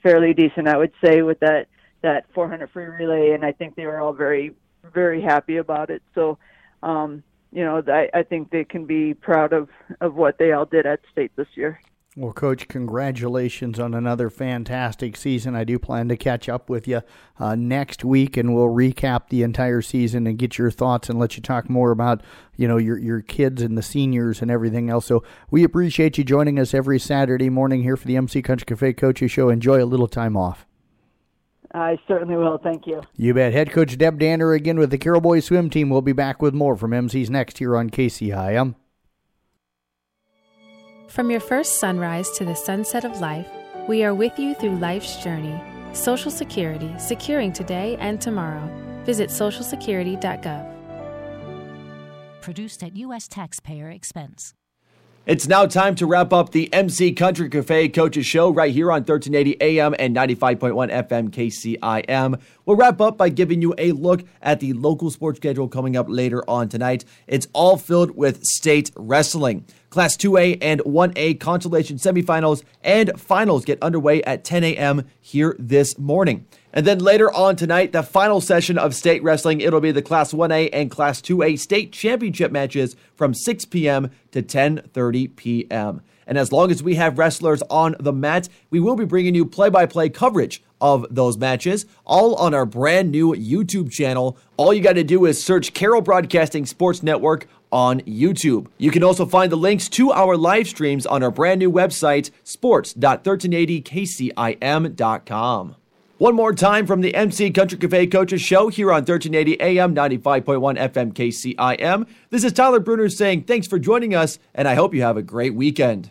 Speaker 22: fairly decent, I would say, with that, that 400 free relay. And I think they were all very, very happy about it. So, um, you know, I, I think they can be proud of, of what they all did at state this year.
Speaker 1: Well, Coach, congratulations on another fantastic season. I do plan to catch up with you uh, next week, and we'll recap the entire season and get your thoughts and let you talk more about, you know, your your kids and the seniors and everything else. So we appreciate you joining us every Saturday morning here for the MC Country Cafe Coaches Show. Enjoy a little time off.
Speaker 22: I certainly will. Thank you.
Speaker 1: You bet. Head coach Deb Danner again with the Carroll Boys swim team. We'll be back with more from MC's next here on KCIM.
Speaker 23: From your first sunrise to the sunset of life, we are with you through life's journey. Social Security, securing today and tomorrow. Visit socialsecurity.gov.
Speaker 24: Produced at U.S. taxpayer expense.
Speaker 2: It's now time to wrap up the MC Country Cafe Coaches Show right here on 1380 AM and 95.1 FM KCIM. We'll wrap up by giving you a look at the local sports schedule coming up later on tonight. It's all filled with state wrestling. Class 2A and 1A consolation semifinals and finals get underway at 10 a.m. here this morning. And then later on tonight, the final session of state wrestling, it'll be the Class 1A and Class 2A state championship matches from 6 p.m. to 10:30 p.m. And as long as we have wrestlers on the mat, we will be bringing you play-by-play coverage of those matches, all on our brand new YouTube channel. All you got to do is search Carroll Broadcasting Sports Network on YouTube. You can also find the links to our live streams on our brand new website, sports.1380kcim.com. One more time from the MC Country Cafe Coaches Show here on 1380 AM 95.1 FM KCIM. This is Tyler Bruner saying thanks for joining us, and I hope you have a great weekend.